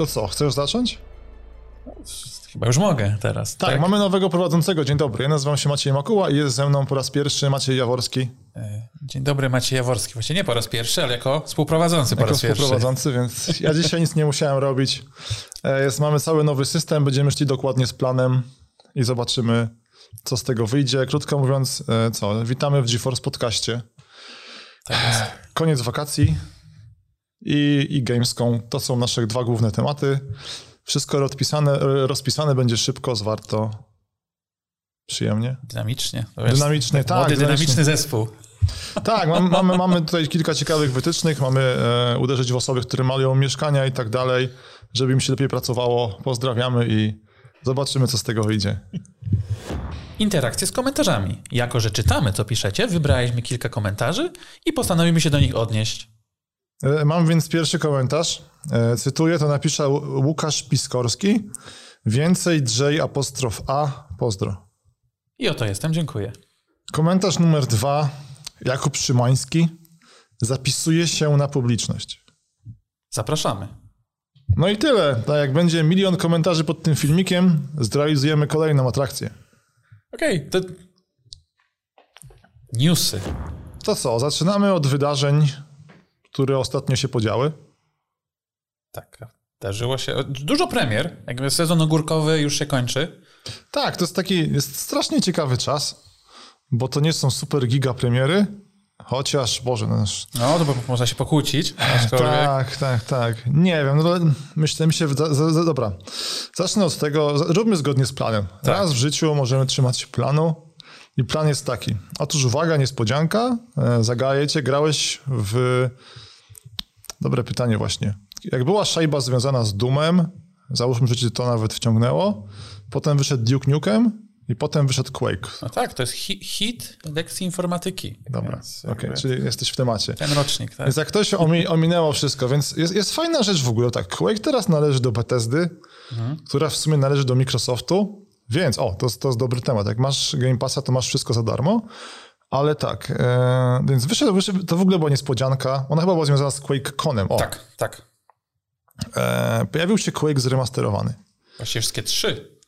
To co, chcesz zacząć? Chyba już mogę teraz. Tak, tak, mamy nowego prowadzącego. Dzień dobry. Ja nazywam się Maciej Makuła i jest ze mną po raz pierwszy Maciej Jaworski. E, dzień dobry, Maciej Jaworski. Właściwie nie po raz pierwszy, ale jako współprowadzący po jako raz pierwszy. współprowadzący, więc ja dzisiaj nic nie musiałem robić. E, jest, mamy cały nowy system, będziemy szli dokładnie z planem i zobaczymy, co z tego wyjdzie. Krótko mówiąc, e, co? Witamy w GeForce Podcaście. Tak. Koniec wakacji i, i Gamescom. To są nasze dwa główne tematy. Wszystko rozpisane, rozpisane będzie szybko, zwarto, przyjemnie. Dynamicznie. Dynamicznie, tak. Młody, dynamiczny zespół. Tak, mamy, mamy, mamy tutaj kilka ciekawych wytycznych, mamy e, uderzyć w osoby, które malują mieszkania i tak dalej, żeby im się lepiej pracowało. Pozdrawiamy i zobaczymy, co z tego wyjdzie. Interakcje z komentarzami. Jako, że czytamy, co piszecie, wybraliśmy kilka komentarzy i postanowimy się do nich odnieść. E, mam więc pierwszy komentarz. E, cytuję, to napisze Łukasz Piskorski. Więcej J apostrof A, pozdro. I oto jestem, dziękuję. Komentarz numer dwa. Jakub Szymański. Zapisuje się na publiczność. Zapraszamy. No i tyle. Tak jak będzie milion komentarzy pod tym filmikiem, zrealizujemy kolejną atrakcję. Okej, okay, to... Newsy. To co, zaczynamy od wydarzeń które ostatnio się podziały? Tak, zdarzyło się. Dużo premier, jakby sezon ogórkowy już się kończy. Tak, to jest taki, jest strasznie ciekawy czas, bo to nie są super giga premiery, chociaż, Boże, no... No, to można się pokłócić. Tak, tak, tak. Nie wiem, no myślę, mi się, dobra, zacznę od tego, róbmy zgodnie z planem. Tak. Raz w życiu możemy trzymać się planu, i plan jest taki. Otóż uwaga, niespodzianka, e, zagajecie, grałeś w... Dobre pytanie właśnie. Jak była szajba związana z Doomem, załóżmy, że ci to nawet wciągnęło, potem wyszedł Duke Nukem i potem wyszedł Quake. No tak, to jest hit, hit lekcji informatyki. Dobra, okej, okay, czyli jesteś w temacie. Ten rocznik, tak. Więc jak to się omi ominęło wszystko, więc jest, jest fajna rzecz w ogóle, tak, Quake teraz należy do Bethesdy, mhm. która w sumie należy do Microsoftu, więc, o, to, to jest dobry temat. Jak masz Game Passa, to masz wszystko za darmo. Ale tak, e, więc wyszedł, wyszedł, to w ogóle była niespodzianka. Ona chyba była związana z Quake Conem. O. Tak, tak. E, pojawił się Quake zremasterowany. Właściwie wszystkie trzy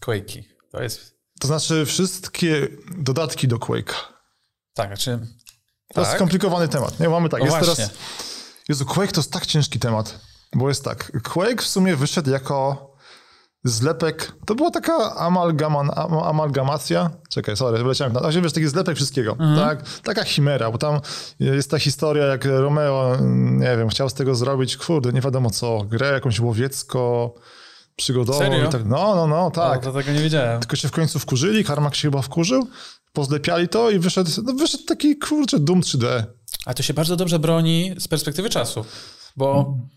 Quake'i. To jest... To znaczy wszystkie dodatki do Quake'a. Tak, znaczy... To tak. jest skomplikowany temat. Nie, mamy tak, jest właśnie. teraz... Jezu, Quake to jest tak ciężki temat, bo jest tak, Quake w sumie wyszedł jako zlepek, to była taka amalgaman, amalgamacja, czekaj, sorry, wyleciałem na, wiesz, taki zlepek wszystkiego, mhm. tak, taka chimera, bo tam jest ta historia, jak Romeo, nie wiem, chciał z tego zrobić, kurde, nie wiadomo co, grę jakąś łowiecko, przygodową. Serio? Tak, no, no, no, tak. O, to tego nie wiedziałem. Tylko się w końcu wkurzyli, Karmak się chyba wkurzył, pozlepiali to i wyszedł, no wyszedł taki, kurczę, Doom 3D. A to się bardzo dobrze broni z perspektywy czasu, bo... Hmm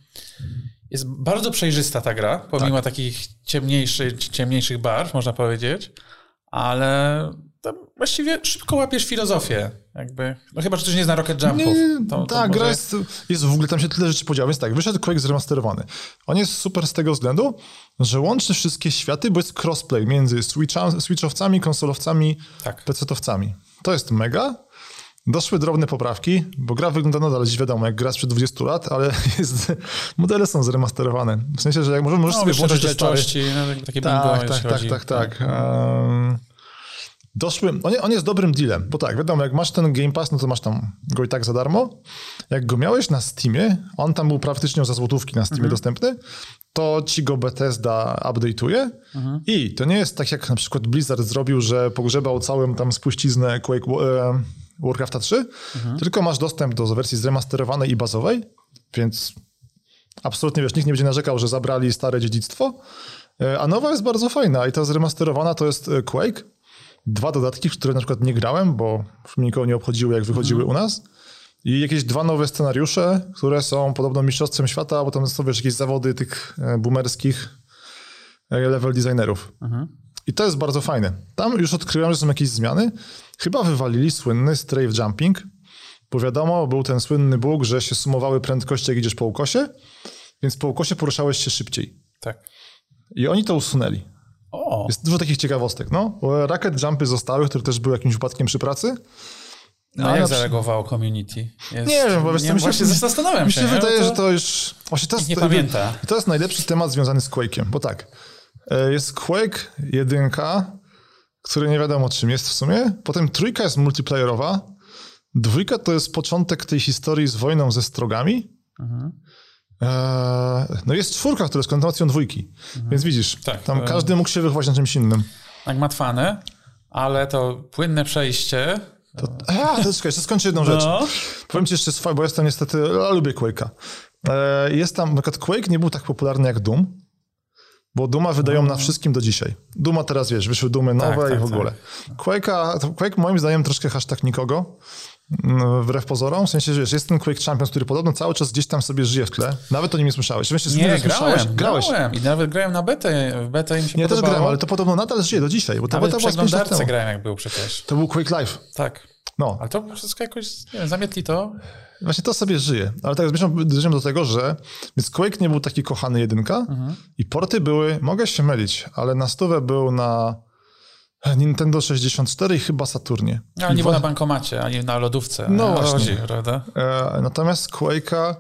jest bardzo przejrzysta ta gra, pomimo tak. takich ciemniejszych, ciemniejszych barw, można powiedzieć, ale właściwie szybko łapiesz filozofię. Jakby, no chyba, że ktoś nie zna Rocket Jumpów. To, tak, może... gra jest, jest w ogóle, tam się tyle rzeczy podziało, więc tak, wyszedł Quake zremasterowany. On jest super z tego względu, że łączy wszystkie światy, bo jest crossplay między switchowcami, konsolowcami, tak. PC-towcami. To jest mega. Doszły drobne poprawki, bo gra wygląda nadal dziś wiadomo, jak gra sprzed 20 lat, ale jest, modele są zremasterowane. W sensie, że jak możesz, możesz no, sobie włączyć stary... no, takie tak, bingo, tak, tak, tak, tak, tak. Um, doszły, on, on jest dobrym dealem, bo tak, wiadomo, jak masz ten Game Pass, no to masz tam go i tak za darmo. Jak go miałeś na Steamie, on tam był praktycznie za złotówki na Steamie mhm. dostępny, to ci go Bethesda update'uje mhm. i to nie jest tak, jak na przykład Blizzard zrobił, że pogrzebał całą tam spuściznę Quake, e, Warcrafta 3, mhm. tylko masz dostęp do wersji zremasterowanej i bazowej, więc absolutnie wiesz, nikt nie będzie narzekał, że zabrali stare dziedzictwo, e, a nowa jest bardzo fajna i ta zremasterowana to jest e, Quake, dwa dodatki, w które na przykład nie grałem, bo nikogo nie obchodziły, jak wychodziły mhm. u nas. I jakieś dwa nowe scenariusze, które są podobno mistrzostwem świata, bo tam są wiesz, jakieś zawody tych e, boomerskich level designerów. Mhm. I to jest bardzo fajne. Tam już odkryłem, że są jakieś zmiany. Chyba wywalili słynny strafe jumping, bo wiadomo, był ten słynny bóg, że się sumowały prędkości, jak idziesz po ukosie, więc po ukosie poruszałeś się szybciej. Tak. I oni to usunęli. O. Jest dużo takich ciekawostek, no. Racket jumpy zostały, które też były jakimś wypadkiem przy pracy. No, A jak przy- zareagowało community? Jest, Nie wiem, bo wiesz, nie, mi się- właśnie zastanawiam Mi się. się nie? wydaje, Bo że to- to już... Właśnie to jest, nie pamięta. To jest najlepszy temat związany z Quake'iem, bo tak, jest Quake 1, który nie wiadomo czym jest w sumie, potem trójka jest multiplayerowa, dwójka to jest początek tej historii z wojną ze strogami, Mhm. e, no jest czwórka, która jest kontynuacją dwójki, więc widzisz, Tak, tam to- każdy mógł się wychować na czymś innym. Nagmatwane, ale to płynne przejście. To, a, to czekaj, jeszcze skończę jedną rzecz. No. Powiem ci jeszcze swoje, bo jestem niestety, ja lubię Quake'a. E, Jest tam, na przykład Quake nie był tak popularny jak Doom, bo Duma wydają na wszystkim do dzisiaj. Duma teraz, wiesz, wyszły Dumy nowe Tak, i tak, w ogóle. Quake'a, to Quake moim zdaniem troszkę hashtag nikogo, mm, wbrew pozorom. W sensie, że wiesz, jest ten Quake Champions, który podobno cały czas gdzieś tam sobie żyje w tle. Nawet o nim nie słyszałeś. Że Nie, nie słyszałeś. grałem, Grałeś. grałem. I nawet grałem na betę. W betę im się Nie, też podobało. grałem, ale to podobno nadal żyje do dzisiaj, bo to Nawet beta w była lat przeglądarce grałem, jak był przecież. To był Quake Live. Tak. No, Ale to wszystko jakoś, nie wiem, zamietli to. Właśnie to sobie żyje. Ale tak zmierzam do tego, że więc Quake nie był taki kochany jedynka Mhm. i porty były, mogę się mylić, ale na stówę był na Nintendo 64 i chyba Saturnie. Ale I nie było na bankomacie, ani na lodówce. No właśnie. Chodzi, prawda? e, natomiast Quake'a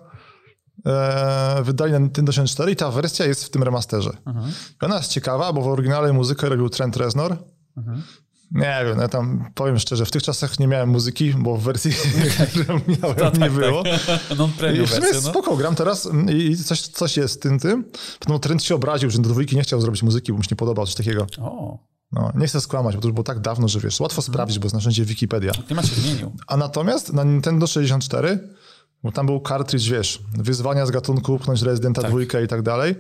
e, wydali na Nintendo 64 i ta wersja jest w tym remasterze. Mhm. I Ona jest ciekawa, bo w oryginale muzykę robił Trent Reznor. Mhm. Nie wiem, ja tam powiem szczerze, w tych czasach nie miałem muzyki, bo w wersji, którą miałem, nie było. Non I premium w sumie wersję, no. spoko, gram teraz i coś, coś jest tym, tym. Potem trend się obraził, że do dwójki nie chciał zrobić muzyki, bo mu się nie podobał, coś takiego. O, No, nie chcę skłamać, bo to już było tak dawno, że wiesz, łatwo sprawdzić, bo jest na szczęście Wikipedia. klimat się zmienił. A natomiast na Nintendo 64, bo tam był cartridge, wiesz, wyzwania z gatunku, pchnąć Residenta Tak. dwójkę i tak dalej.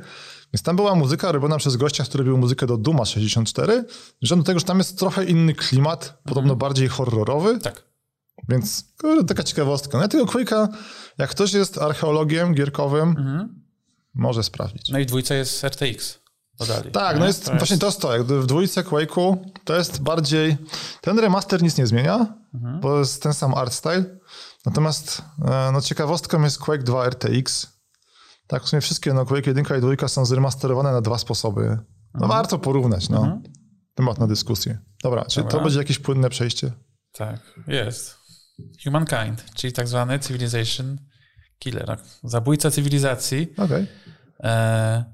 Więc tam była muzyka robiona przez gościa, który robił muzykę do Duma 64. Że do tego, że tam jest trochę inny klimat, podobno bardziej horrorowy. Tak. Więc kurde, taka ciekawostka. No ja tego Quake'a, jak ktoś jest archeologiem gierkowym, Mhm. może sprawdzić. No i dwójce jest RTX. Dodali. Tak, nie? no jest, właśnie to jest to, jak w dwójce Quake'u to jest bardziej, ten remaster nic nie zmienia, Mhm. bo jest ten sam art style, natomiast e, no ciekawostką jest Quake 2 RTX. Tak, w sumie wszystkie no, Quake 1 i 2 są zremasterowane na dwa sposoby. No warto porównać, no. Temat na dyskusję. Dobra, czy to Dobra. będzie jakieś płynne przejście? Tak, jest. Humankind, czyli tak zwany Civilization Killer. tak, Zabójca cywilizacji. Okej. E,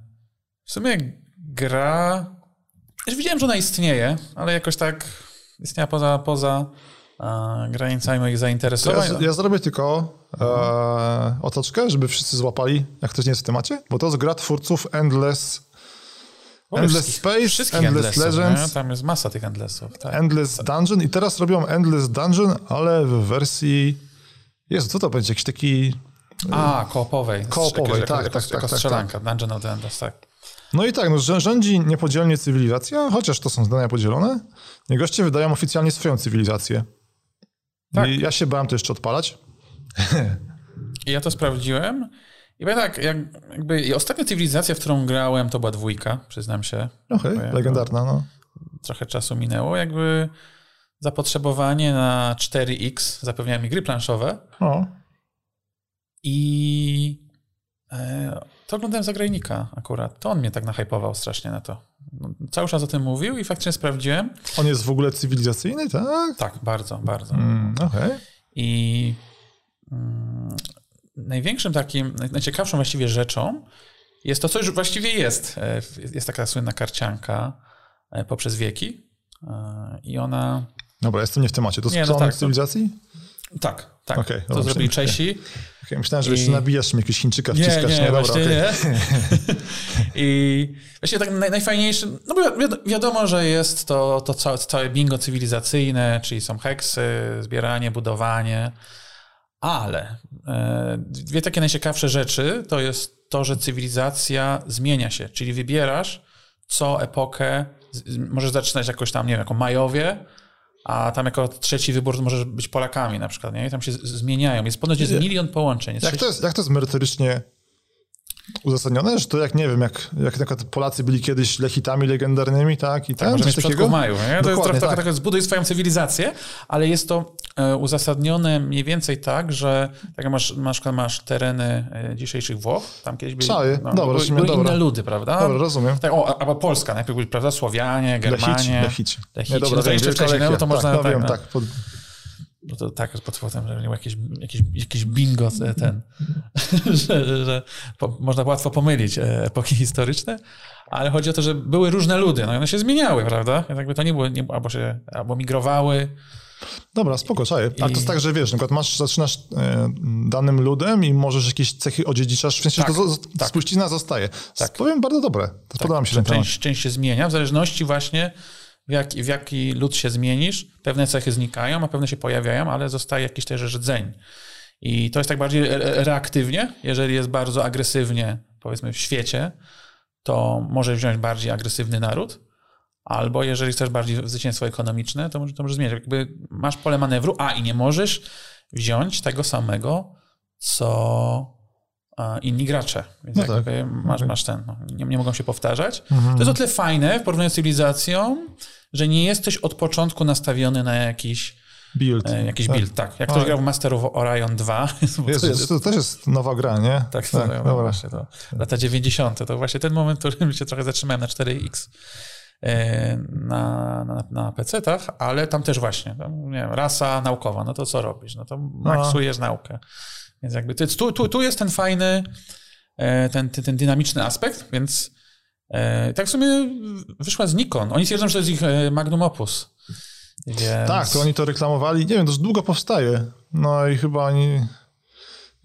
w sumie gra. Już widziałem, że ona istnieje, ale jakoś tak istniała poza, poza granicami moich zainteresowań. Ja, ja zrobię tylko e, otoczkę, żeby wszyscy złapali, jak ktoś nie jest w temacie, bo to jest gra twórców Endless, Endless wszystkich- Space, wszystkich Endless Legends. nie? Tam jest masa tych Endlessów. Tak. Endless Dungeon i teraz robią Endless Dungeon, ale w wersji... Jezu, co to będzie? Jakiś taki... A, koopowej. Koopowej, tak, jako, tak, jako tak, tak, strzelanka. Dungeon of the Endless, tak. No i tak, no, rz- rządzi niepodzielnie cywilizacja, chociaż to są zdania podzielone. Goście wydają oficjalnie swoją cywilizację. Tak. I ja się bałem to jeszcze odpalać. I ja to sprawdziłem. I powiem tak, jak, jakby i ostatnia cywilizacja, w którą grałem, to była dwójka, przyznam się. Okej, ja- legendarna, no. Trochę czasu minęło. Jakby zapotrzebowanie na 4X zapewniają mi gry planszowe O, i e, to oglądałem zagrajnika akurat. To on mnie tak nahypował strasznie na to. No, cały czas o tym mówił i faktycznie sprawdziłem. on jest w ogóle cywilizacyjny, tak? Tak, bardzo, bardzo. Mm, Okej. I mm, największym takim, naj- najciekawszą właściwie rzeczą jest to, co już właściwie jest. E, Jest taka słynna karcianka e, poprzez wieki e, i ona... Dobra, jestem nie w temacie. To Nie, no jest tak, to- cywilizacji? Tak, tak. Okej, to zrobili Czesi. Okej, myślałem, że I- jeszcze nabijasz mi jakiegoś Chińczyka, Nie, wciskasz. nie, dobra, właśnie okej. nie. I właśnie tak naj, najfajniejsze, no bo wiad- wiadomo, że jest to, to całe, całe bingo cywilizacyjne, czyli są heksy, zbieranie, budowanie, ale e, dwie takie najciekawsze rzeczy to jest to, że cywilizacja zmienia się, czyli wybierasz co epokę, możesz zaczynać jakoś tam, nie wiem, jako Majowie, a tam jako trzeci wybór to możesz być Polakami na przykład, nie? I tam się zmieniają. Jest ponoć jest milion połączeń. Jest Jak sześć- to, jest, jak to jest merytorycznie uzasadnione? Że to jak, nie wiem, jak, jak na Polacy byli kiedyś lechitami legendarnymi, tak? I Tak, może mieć takiego? maju. Nie? To jest trochę, tak. trochę zbuduj swoją cywilizację, ale jest to e, uzasadnione mniej więcej tak, że tak jak masz, masz, masz tereny e, dzisiejszych Włoch, tam kiedyś byli, Czaję. Dobra, były, rozumiem, były dobra. inne ludy, prawda? Dobra, rozumiem. Tak, o, albo Polska, najpierw byli, prawda, Słowianie, Lechici, Germanie. lechici. Lechici. Nie, dobra, No to jeszcze wcześniej, no to można tak, no tak, wiem, no. tak. Pod... no to tak, pod miał jakieś, jakieś, jakieś bingo e, ten, że, że po, można łatwo pomylić e, epoki historyczne, ale chodzi o to, że były różne ludy, no one się zmieniały, prawda? Jakby to nie było, nie, albo się, albo migrowały. Dobra, spoko, czaję. I... Ale to jest tak, że wiesz, na przykład masz, zaczynasz e, danym ludem i możesz jakieś cechy odziedziczasz, w sensie tak, to, tak. spuścizna zostaje. Tak. Powiem, bardzo dobre. To tak. Podoba mi się ten część, część się zmienia, w zależności właśnie w jaki, lud się zmienisz, pewne cechy znikają, a pewne się pojawiają, ale zostaje jakiś też rdzeń. I to jest tak bardziej reaktywnie, jeżeli jest bardzo agresywnie, powiedzmy, w świecie, to może wziąć bardziej agresywny naród, albo jeżeli chcesz bardziej zwycięstwo ekonomiczne, to może, to może zmienić. Jakby masz pole manewru, a i nie możesz wziąć tego samego, co inni gracze. Więc no tak. masz, masz ten, no, nie, nie, mogą się powtarzać. Mhm. To jest o tyle fajne w porównaniu z cywilizacją, że nie jesteś od początku nastawiony na jakiś Build. E, jakiś tak. build, tak. Jak ktoś grał w Master of Orion 2. Jezu, to, jest, to też jest nowa gra, nie? Tak, tak, tak no, właśnie to. Lata 90. To właśnie ten moment, w którym się trochę zatrzymałem na 4X e, na, na, na PC-tach, ale tam też właśnie, tam, nie wiem, rasa naukowa, no to co robisz? No to maksujesz no. naukę. Więc jakby tu, tu, tu jest ten fajny, e, ten, ten, ten dynamiczny aspekt, więc e, tak w sumie wyszła z Nikon. Oni twierdzą, że to jest ich e, magnum opus. Więc... Tak, to oni to reklamowali. Nie wiem, dość długo powstaje. No i chyba oni...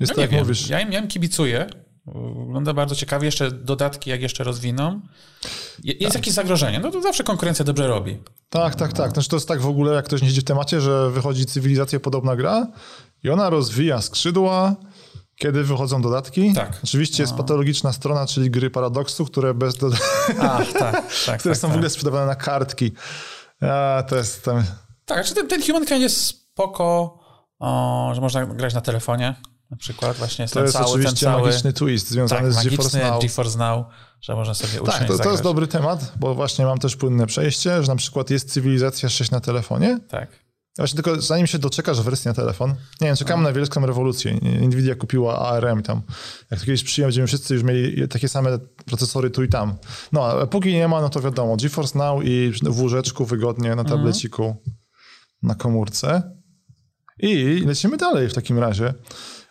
Jest no tak, jak mówisz. Ja im, ja im kibicuję. Wygląda bardzo ciekawie. Jeszcze dodatki, jak jeszcze rozwiną. Jest tak. jakieś zagrożenie. No to zawsze konkurencja dobrze robi. Tak, tak, tak. Znaczy to jest tak w ogóle, jak ktoś nie siedzi w temacie, że wychodzi cywilizacja podobna gra i ona rozwija skrzydła, kiedy wychodzą dodatki. Tak. Oczywiście jest no. patologiczna strona, czyli gry paradoksu, które bez dodatków. tak, tak, które tak, są w ogóle tak. sprzedawane na kartki. A, to jest tam... Tak, czy ten, ten Humankind jest spoko, o, że można grać na telefonie na przykład. Właśnie jest to ten jest cały, oczywiście ten cały, magiczny twist związany tak, z GeForce Now. GeForce Now, że można sobie usiąść Tak, to, to jest dobry temat, bo właśnie mam też płynne przejście, że na przykład jest cywilizacja 6 na telefonie. Tak. Właśnie tylko zanim się doczekasz wersji na telefon, nie wiem, czekamy na wielką rewolucję. Nvidia kupiła ARM tam. Jak to kiedyś przyjdzie, będziemy wszyscy już mieli takie same procesory tu i tam. No, a póki nie ma, no to wiadomo, GeForce Now i w łóżeczku wygodnie na mhm. tableciku, na komórce. I lecimy dalej w takim razie.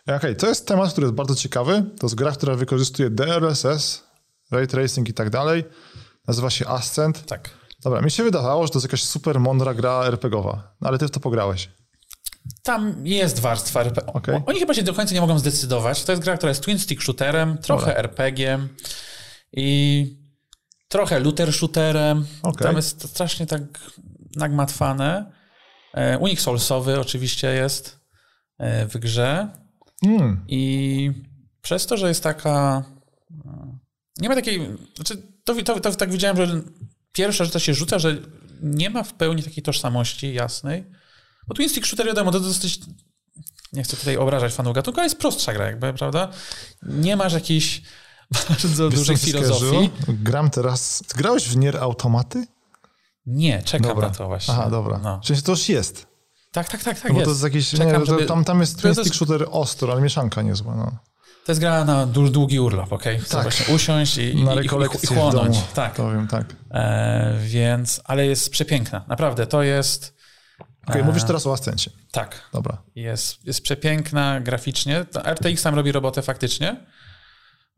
Okej, okay, to jest temat, który jest bardzo ciekawy. To jest gra, która wykorzystuje DLSS, ray tracing i tak dalej. Nazywa się Ascent. Tak. Dobra, mi się wydawało, że to jest jakaś super mądra gra RPGowa, no ale ty w to pograłeś. Tam jest warstwa RPG. Okay. Oni chyba się do końca nie mogą zdecydować. To jest gra, która jest twin stick shooterem, trochę Dobra. RPG i trochę looter shooterem. Okay. Tam jest strasznie tak nagmatwane. E, Unik Soulsowy oczywiście jest e, w grze. Mm. I przez to, że jest taka. E, nie ma takiej. Znaczy, to, to, to tak widziałem, że pierwsza rzecz, to się rzuca, że nie ma w pełni takiej tożsamości jasnej. Bo Stick Shooter, wiadomo, to dosyć... Nie chcę tutaj obrażać fanów gatunku, ale jest prostsza gra jakby, prawda? Nie masz jakiejś bardzo Wiesz, dużej filozofii. Gram teraz... Grałeś w Nier Automaty? Nie, czekam dobra. na to właśnie. Aha, dobra. No. Czyli to już jest. Tak, tak, tak, tak no jest. to jest jakieś, czekam, nie, żeby... tam, tam jest Twin Stick Shooter ostro, ale mieszanka niezła, no. To jest gra na długi urlop, ok? tak. właśnie usiąść i, na i, i, chłonąć. Tak. Powiem tak. E, więc, ale jest przepiękna. Naprawdę, to jest... Okej, okay, e, mówisz teraz o Ascencie. Tak. Dobra. Jest, jest przepiękna graficznie. RTX tam robi robotę faktycznie.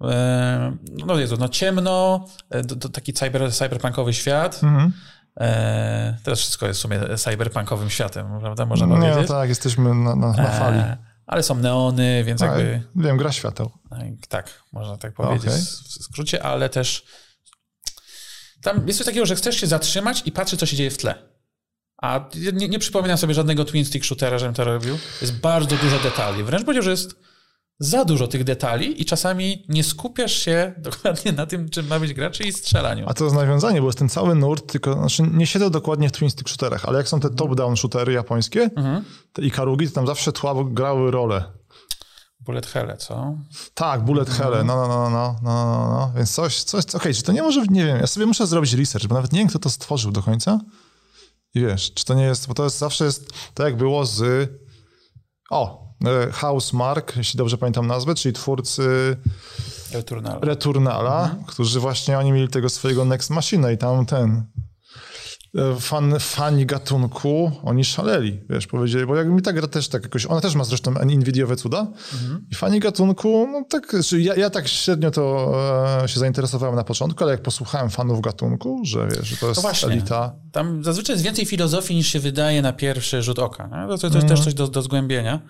E, no Jezu, no ciemno, e, do, do, taki cyber, cyberpunkowy świat. Mhm. E, teraz wszystko jest w sumie cyberpunkowym światem, prawda? Można no, powiedzieć. No tak, jesteśmy na, na, na fali. E, ale są neony, więc A, jakby... Wiem, gra świateł. Tak, można tak powiedzieć okay. w skrócie, ale też tam jest coś takiego, że chcesz się zatrzymać i patrzeć, co się dzieje w tle. A nie, nie przypominam sobie żadnego twin stick shootera, żebym to robił. Jest bardzo dużo detali. Wręcz powiedział, że jest za dużo tych detali i czasami nie skupiasz się dokładnie na tym, czym ma być gra, czyli strzelaniu. A to jest nawiązanie, bo jest ten cały nurt, tylko znaczy nie siedzę dokładnie w stick shooterach, ale jak są te top-down shootery japońskie, mhm. te ikarugi, to tam zawsze tła grały rolę. Bullet Hell, co? Tak, Bullet mhm. Hell, no, no, no, no, no, no, no, więc coś, coś, okej, okay, czy to nie może, nie wiem, ja sobie muszę zrobić research, bo nawet nie wiem, kto to stworzył do końca i wiesz, czy to nie jest, bo to jest zawsze jest, tak jak było z, o, E, House Mark, jeśli dobrze pamiętam nazwę, czyli twórcy Returnala, Returnala mhm. którzy właśnie oni mieli tego swojego Next Machine i tam ten e, fan, fani gatunku, oni szaleli, wiesz, powiedzieli, bo jak mi ta gra też tak jakoś, ona też ma zresztą Nvidiowe cuda Mhm. i fani gatunku, no tak, znaczy ja, ja tak średnio to e, się zainteresowałem na początku, ale jak posłuchałem fanów gatunku, że wiesz, że to jest No właśnie. elita, Tam zazwyczaj jest więcej filozofii niż się wydaje na pierwszy rzut oka. Nie? To, to, to Mhm. jest też coś do, do zgłębienia.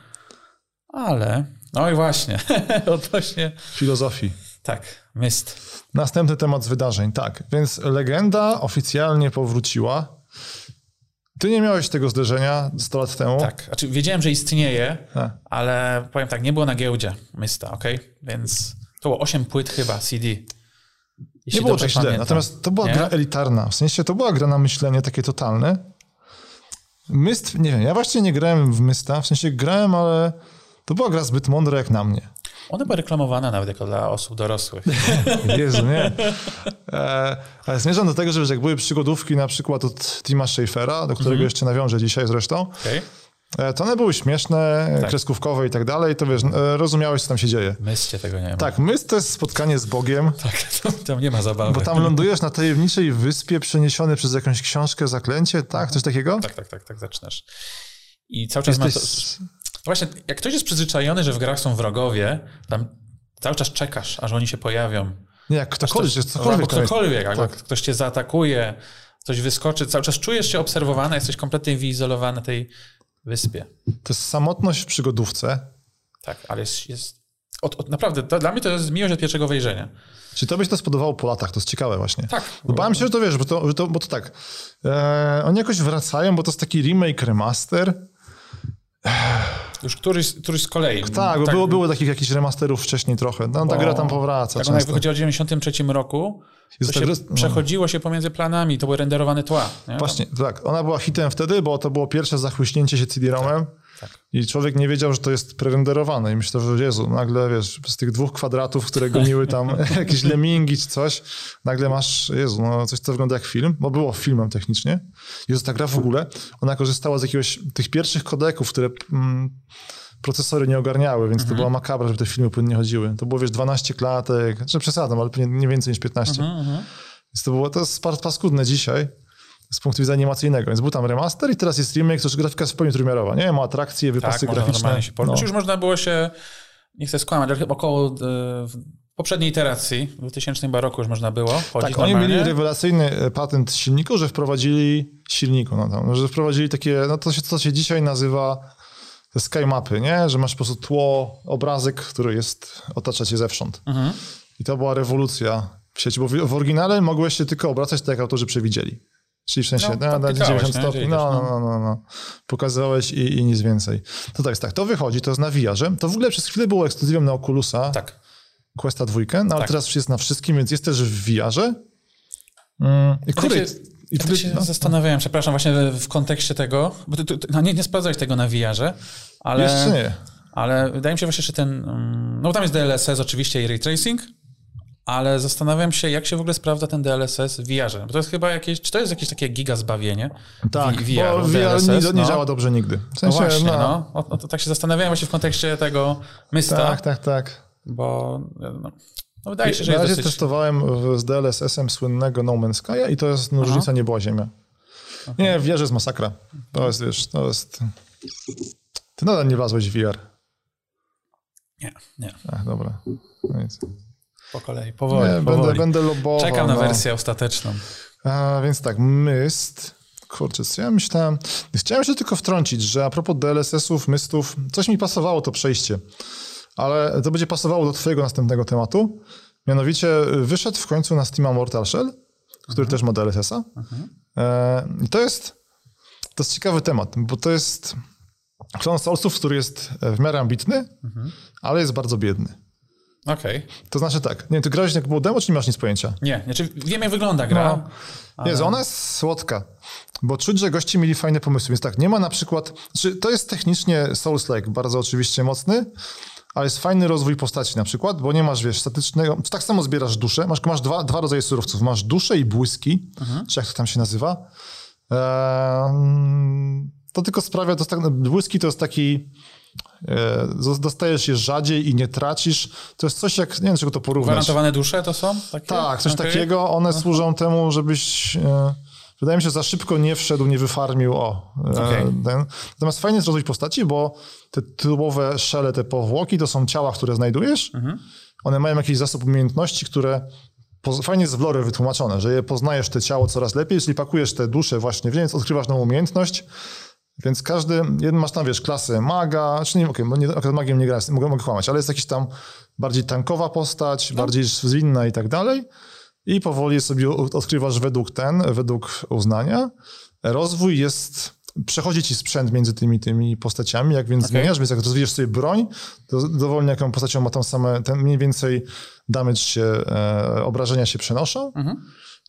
Ale, no i właśnie, odnośnie, filozofii. tak, Myst. Następny temat z wydarzeń, tak. Więc legenda oficjalnie powróciła. Ty nie miałeś tego zderzenia 100 lat temu. Tak, znaczy wiedziałem, że istnieje, Tak. ale powiem tak, nie było na giełdzie Mysta, ok? Więc to było 8 płyt chyba CD. Jeśli Nie było dobrze tak źle. Natomiast to była Nie? gra elitarna. W sensie to była gra na myślenie takie totalne. Myst, nie wiem, ja właściwie nie grałem w Mysta. W sensie grałem, ale to była gra zbyt mądra jak na mnie. Ona była reklamowana nawet jako dla osób dorosłych. Jezu, nie. E, ale zmierzam do tego, że jak były przygodówki na przykład od Tima Schafera, do którego Mhm. jeszcze nawiążę dzisiaj zresztą, Okay? e, to one były śmieszne, Tak. kreskówkowe i tak dalej, to wiesz, e, rozumiałeś, co tam się dzieje. Myscie tego nie ma. Tak, Myst to jest spotkanie z Bogiem, tak tam, tam nie ma zabawy. bo tam lądujesz na tajemniczej wyspie przeniesiony przez jakąś książkę, zaklęcie, tak? Coś takiego? Tak, tak, tak, tak zaczynasz. I cały czas ma to... Właśnie, jak ktoś jest przyzwyczajony, że w grach są wrogowie, tam cały czas czekasz, aż oni się pojawią. Nie, jak ktokolwiek, jest Albo cokolwiek. ktokolwiek, albo tak. ktoś cię zaatakuje, coś wyskoczy, cały czas czujesz się obserwowany, jesteś kompletnie wyizolowany tej wyspie. To jest samotność w przygodówce. Tak, ale jest... jest od, od, naprawdę, to, dla mnie to jest miłość od pierwszego wejrzenia. Czy to byś to spodobało po latach? To jest ciekawe właśnie. Tak. Bałem się, że to wiesz, bo to, że to, bo to tak. E, oni jakoś wracają, bo to jest taki remake, remaster. Już któryś, któryś z kolei. Tak, bo było, było takich jakichś remasterów wcześniej trochę. No, ta gra tam powraca Tak, ona jak wychodziła w 93 roku, to się no. przechodziło się pomiędzy planami, to były renderowane tła. Nie? Właśnie, tak. Ona była hitem wtedy, bo to było pierwsze zachłyśnięcie się CD-ROMem. Tak. I człowiek nie wiedział, że to jest prerenderowane. I myślał, że Jezu, nagle wiesz, z tych dwóch kwadratów, które goniły tam jakieś lemingi czy coś, nagle masz, Jezu, no coś, co wygląda jak film, bo było filmem technicznie. Jezu, ta gra w ogóle, ona korzystała z jakiegoś tych pierwszych kodeków, które mm, procesory nie ogarniały, więc to była makabra, żeby te filmy płynnie chodziły. To było, wiesz, 12 klatek, znaczy przesadzam, ale pewnie nie więcej niż 15. Mhm, Więc to było, to jest paskudne dzisiaj z punktu widzenia animacyjnego. Więc był tam remaster i teraz jest remake, to już grafika jest w pełni trójmiarowa, nie? Ma atrakcje, wypasy Tak, graficzne. się. No. Już można było się, nie chcę skłamać, ale chyba około e, w poprzedniej iteracji, w 2000 roku już można było chodzić Tak, oni normalnie. mieli rewelacyjny e, patent silniku, że wprowadzili silniku, no tam, że wprowadzili takie, no to się, co się dzisiaj nazywa te sky mapy, nie? Że masz po prostu tło, obrazek, który jest, otacza cię zewsząd. Mhm. I to była rewolucja w sieci, bo w, w oryginale mogłeś się tylko obracać tak, jak autorzy przewidzieli. Czyli w sensie No, no, na, na klikałeś, 90 nie? stopni. No, no, no, no, no. Pokazałeś i, i nic więcej. To tak jest tak, to wychodzi, to jest na VR-ze. To w ogóle przez chwilę było ekskluzywem na Oculusa, Tak. Questa 2, no ale Tak. teraz już jest na wszystkim, więc jest też w VR-ze. Mm, I Ja który... tak się, I ja tak się no, zastanawiałem, przepraszam, właśnie w- kontekście tego, bo ty, ty, no nie, nie sprawdzałeś tego na VR-ze, ale, Jeszcze nie. ale wydaje mi się właśnie, że ten, mm, no bo tam jest DLSS oczywiście i Ray Tracing, ale zastanawiam się, jak się w ogóle sprawdza ten DLSS w VR-ze, bo to jest chyba jakieś, czy to jest jakieś takie giga zbawienie Tak, V- bo VR DLSS, nie, nie no. działa dobrze nigdy. W No sensie, właśnie, no, no. O, to tak się zastanawiałem właśnie w kontekście tego Mysta, Tak, tak, tak. bo no, no wydaje się, że Na razie dosyć... testowałem z DLSS-em słynnego No Man's Sky i to jest no, różnica nie była ziemia. Nie, w VR jest masakra. To jest, wiesz, to jest... Ty nadal nie wlazłeś w VR. Nie, nie, Ach, dobra. No nic. Po kolei, powoli, Nie, powoli. będę, będę lobował. Czekam na no. wersję ostateczną. A, więc tak, Myst. Kurczę, co ja myślałem? Chciałem się tylko wtrącić, że a propos DLSS-ów, Mystów, coś mi pasowało to przejście, ale to będzie pasowało do twojego następnego tematu. Mianowicie wyszedł w końcu na Steama Mortal Shell, który też ma DLSS-a. E, I to jest, to jest ciekawy temat, bo to jest klon Soulsów, który jest w miarę ambitny, ale jest bardzo biedny. Okej. To znaczy tak, nie, ty grałeś jak było demo, czy nie masz nic pojęcia? Nie, znaczy wiem jak wygląda gra. No. Jezu, ona jest słodka, bo czuć, że goście mieli fajne pomysły. Więc tak, nie ma na przykład... Znaczy, to jest technicznie Souls-like, bardzo oczywiście mocny, ale jest fajny rozwój postaci na przykład, bo nie masz, wiesz, statycznego... Tak samo zbierasz duszę, masz, masz dwa, dwa rodzaje surowców. Masz duszę i błyski, czy jak to tam się nazywa. Eee, to tylko sprawia... To tak, błyski to jest taki... e, Dostajesz je rzadziej i nie tracisz. To jest coś jak... Nie wiem, czego to porównać. Gwarantowane dusze to są? Takie? Tak, coś Okej. takiego. One służą temu, żebyś, e, wydaje mi się, za szybko nie wszedł, nie wyfarmił, o. e, Okej. Ten. Natomiast fajnie jest rozwój postaci, bo te tytułowe szele, te powłoki, to są ciała, które znajdujesz. One mają jakiś zasób umiejętności, które fajnie jest w lore wytłumaczone, że je poznajesz te ciało coraz lepiej, jeśli pakujesz te dusze właśnie w nie, więc odkrywasz nową umiejętność. Więc każdy, jeden masz tam, wiesz, klasę maga, czy nie, okej, nie, akurat magiem nie gra, mogę, mogę kłamać, ale jest jakiś tam bardziej tankowa postać, bardziej zwinna i tak dalej. I powoli sobie odkrywasz według ten, według uznania. Rozwój jest, przechodzi ci sprzęt między tymi tymi postaciami, jak więc Okej. zmieniasz, więc jak rozwijesz sobie broń, to dowolnie jaką postacią ma tam same, ten mniej więcej damage się, e, obrażenia się przenoszą.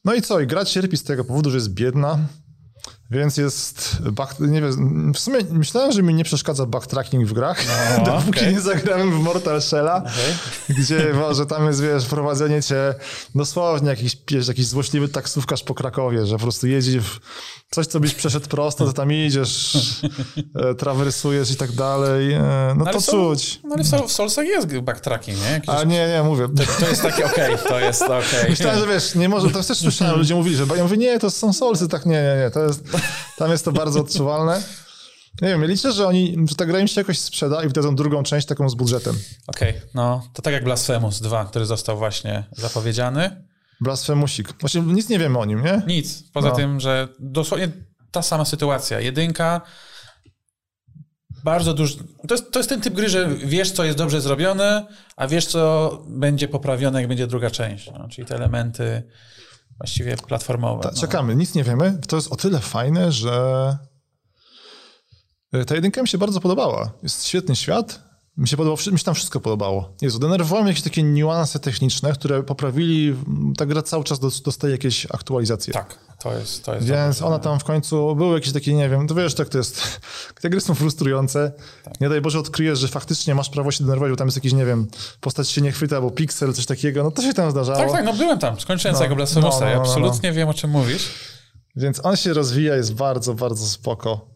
No i co? I gra cierpi z tego powodu, że jest biedna, więc jest. Back, nie wiem, w sumie myślałem, że mi nie przeszkadza backtracking w grach, No, dopóki okej. nie zagrałem w Mortal Shell'a, Okej. gdzie może tam jest, wiesz, prowadzenie cię dosłownie jakiś, wiesz, jakiś złośliwy taksówkarz po Krakowie, że po prostu jeździ w coś, co byś przeszedł prosto, to tam idziesz, e, trawersujesz i tak dalej. E, no to ale są- czuć. No ale w, Soul- w Soulsach jest backtracking, nie? Jakiś, A nie, nie, mówię. To jest takie okej, to jest okej. Myślałem, że wiesz, nie może, to też słyszałem, ludzie mówili, że ja mówię, nie, to są solsy, tak nie, nie, nie, to jest, tam jest to bardzo odczuwalne. Nie wiem, liczę, że oni, że ta gra im się jakoś sprzeda i wydadzą drugą część taką z budżetem. Okej, no to tak jak Blasphemous 2, który został właśnie zapowiedziany. Blasfemusik. Właśnie nic nie wiemy o nim, nie? Nic, poza No. tym, że dosłownie ta sama sytuacja. Jedynka, bardzo duży... To jest, to jest ten typ gry, że wiesz, co jest dobrze zrobione, a wiesz, co będzie poprawione, jak będzie druga część. No, czyli te elementy właściwie platformowe. Ta, no. czekamy, nic nie wiemy. To jest o tyle fajne, że e, ta jedynka mi się bardzo podobała. Jest świetny świat. Mi się, podobało, mi się tam wszystko podobało. Jezu, denerwowały mnie jakieś takie niuanse techniczne, które poprawili. Ta gra cały czas dos- dostaje jakieś aktualizacje. Tak, to jest... To jest Więc ona tam w końcu, były jakieś takie, nie wiem, to wiesz, tak to jest, te gry są frustrujące. Tak. Nie daj Boże odkryjesz, że faktycznie masz prawo się denerwować, bo tam jest jakiś, nie wiem, postać się nie chwyta, albo piksel, coś takiego, no to się tam zdarzało. Tak, tak, no byłem tam, skończyłem No, całego Blasphemousa no, no, no, no. absolutnie wiem, o czym mówisz. Więc on się rozwija, jest bardzo, bardzo spoko.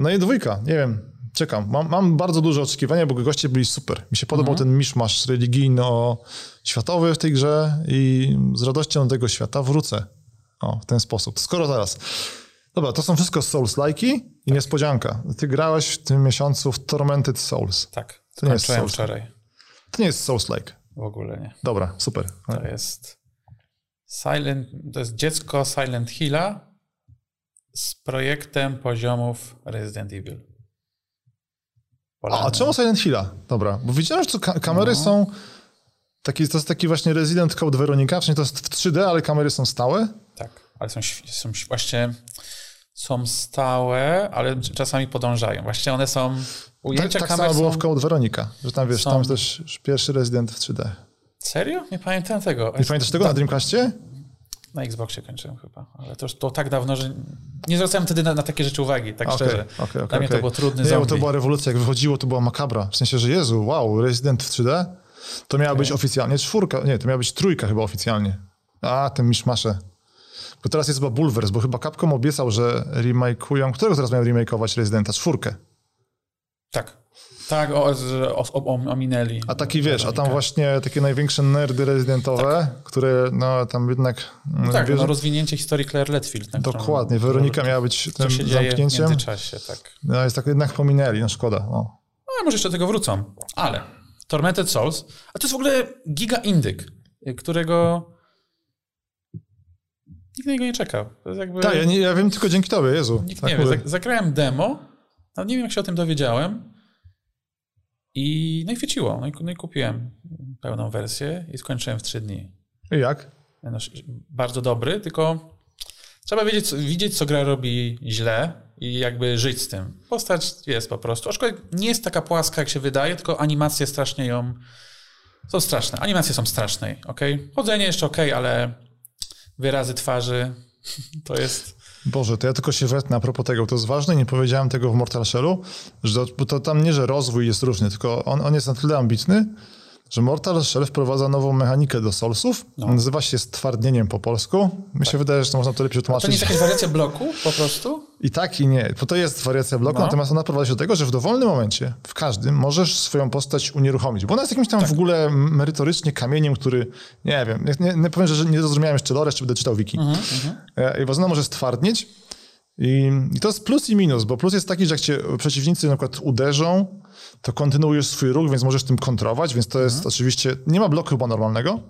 No i dwójka, nie wiem, czekam. Mam, mam bardzo duże oczekiwania, bo goście byli super. Mi się podobał Mhm. ten miszmasz religijno-światowy w tej grze i z radością do tego świata wrócę. O, w ten sposób. Skoro zaraz. Dobra, to są wszystko Souls-like'i Tak. i niespodzianka. Ty grałeś w tym miesiącu w Tormented Souls. Tak, To nie jest Souls. wczoraj. To nie jest Souls-like. W ogóle nie. Dobra, super. To jest Silent, to jest dziecko Silent Hilla z projektem poziomów Resident Evil. A, Polecam. a czemu Silent Hilla? Dobra, bo widziałem, że ka- kamery No. są... Taki, to jest taki właśnie Resident Code Weronika, czyli to jest w 3D, ale kamery są stałe. Tak, ale są, są właśnie są stałe, ale czasami podążają. Właśnie one są ujęcia tak tak samo było są... w Code Weronika, że tam wiesz, są- tam też pierwszy Resident w 3D. Serio? Nie pamiętam tego. Nie pamiętasz tego na Dreamcastie? Na Xboxie kończyłem chyba, ale to już to tak dawno, że nie zwracałem wtedy na, na takie rzeczy uwagi, tak Okej, szczerze. okej, okej, Dla mnie to było trudny Nie, zombie. to była rewolucja, jak wychodziło, to była makabra. W sensie, że Jezu, wow, Resident w 3D? To miała być oficjalnie czwórka, nie, to miała być trójka chyba oficjalnie. A, ten miszmasze. Bo teraz jest chyba Bulwers, bo chyba Capcom obiecał, że remake'ują, którego teraz mają remake'ować Residenta? Czwórkę. Tak. Tak, o, o, o, ominęli. A taki wiesz, a tam właśnie takie największe nerdy rezydentowe, które no tam jednak... No tak, wiesz, no, rozwinięcie historii Claire Letfield. którą- dokładnie, Weronika miała być tym się dzieje w zamknięciem. międzyczasie, tak. No jest tak jednak pominęli, no szkoda. O. No, może jeszcze do tego wrócą. Ale Tormented Souls, a to jest w ogóle giga indyk, którego nikt na niego nie czekał. Jakby... Tak, ja, nie, ja wiem tylko dzięki tobie, Jezu. Nikt tak nie wie. Zagrałem demo, ale nie wiem, jak się o tym dowiedziałem. I, no i chwyciło. No i, no i kupiłem pełną wersję i skończyłem w trzy dni. I jak? No, bardzo dobry, tylko trzeba wiedzieć, widzieć, co gra robi źle i jakby żyć z tym. Postać jest po prostu. Aczkolwiek nie jest taka płaska, jak się wydaje, tylko animacje strasznie ją. Są straszne. Animacje są straszne, ok? Chodzenie jeszcze ok, ale wyrazy twarzy to jest. Boże, to ja tylko się wetnę a propos tego. To jest ważne, nie powiedziałem tego w Mortal Shellu, że to, to tam nie, że rozwój jest różny, tylko on, on jest na tyle ambitny, że Mortal Shell wprowadza nową mechanikę do Soulsów. No. Nazywa się stwardnieniem po polsku. Mi się wydaje, że to można to lepiej To nie jest jakaś wariacja bloku po prostu? I tak i nie, bo to jest wariacja bloku, No. natomiast ona prowadzi do tego, że w dowolnym momencie, w każdym, możesz swoją postać unieruchomić. Bo ona jest jakimś tam w ogóle merytorycznie kamieniem, który, nie wiem, nie, nie powiem, że nie zrozumiałem jeszcze lore, jeszcze będę czytał wiki. E, I ona może stwardnieć i, i to jest plus i minus, bo plus jest taki, że jak cię przeciwnicy na przykład uderzą, to kontynuujesz swój ruch, więc możesz tym kontrować, więc to jest oczywiście, nie ma bloku chyba normalnego,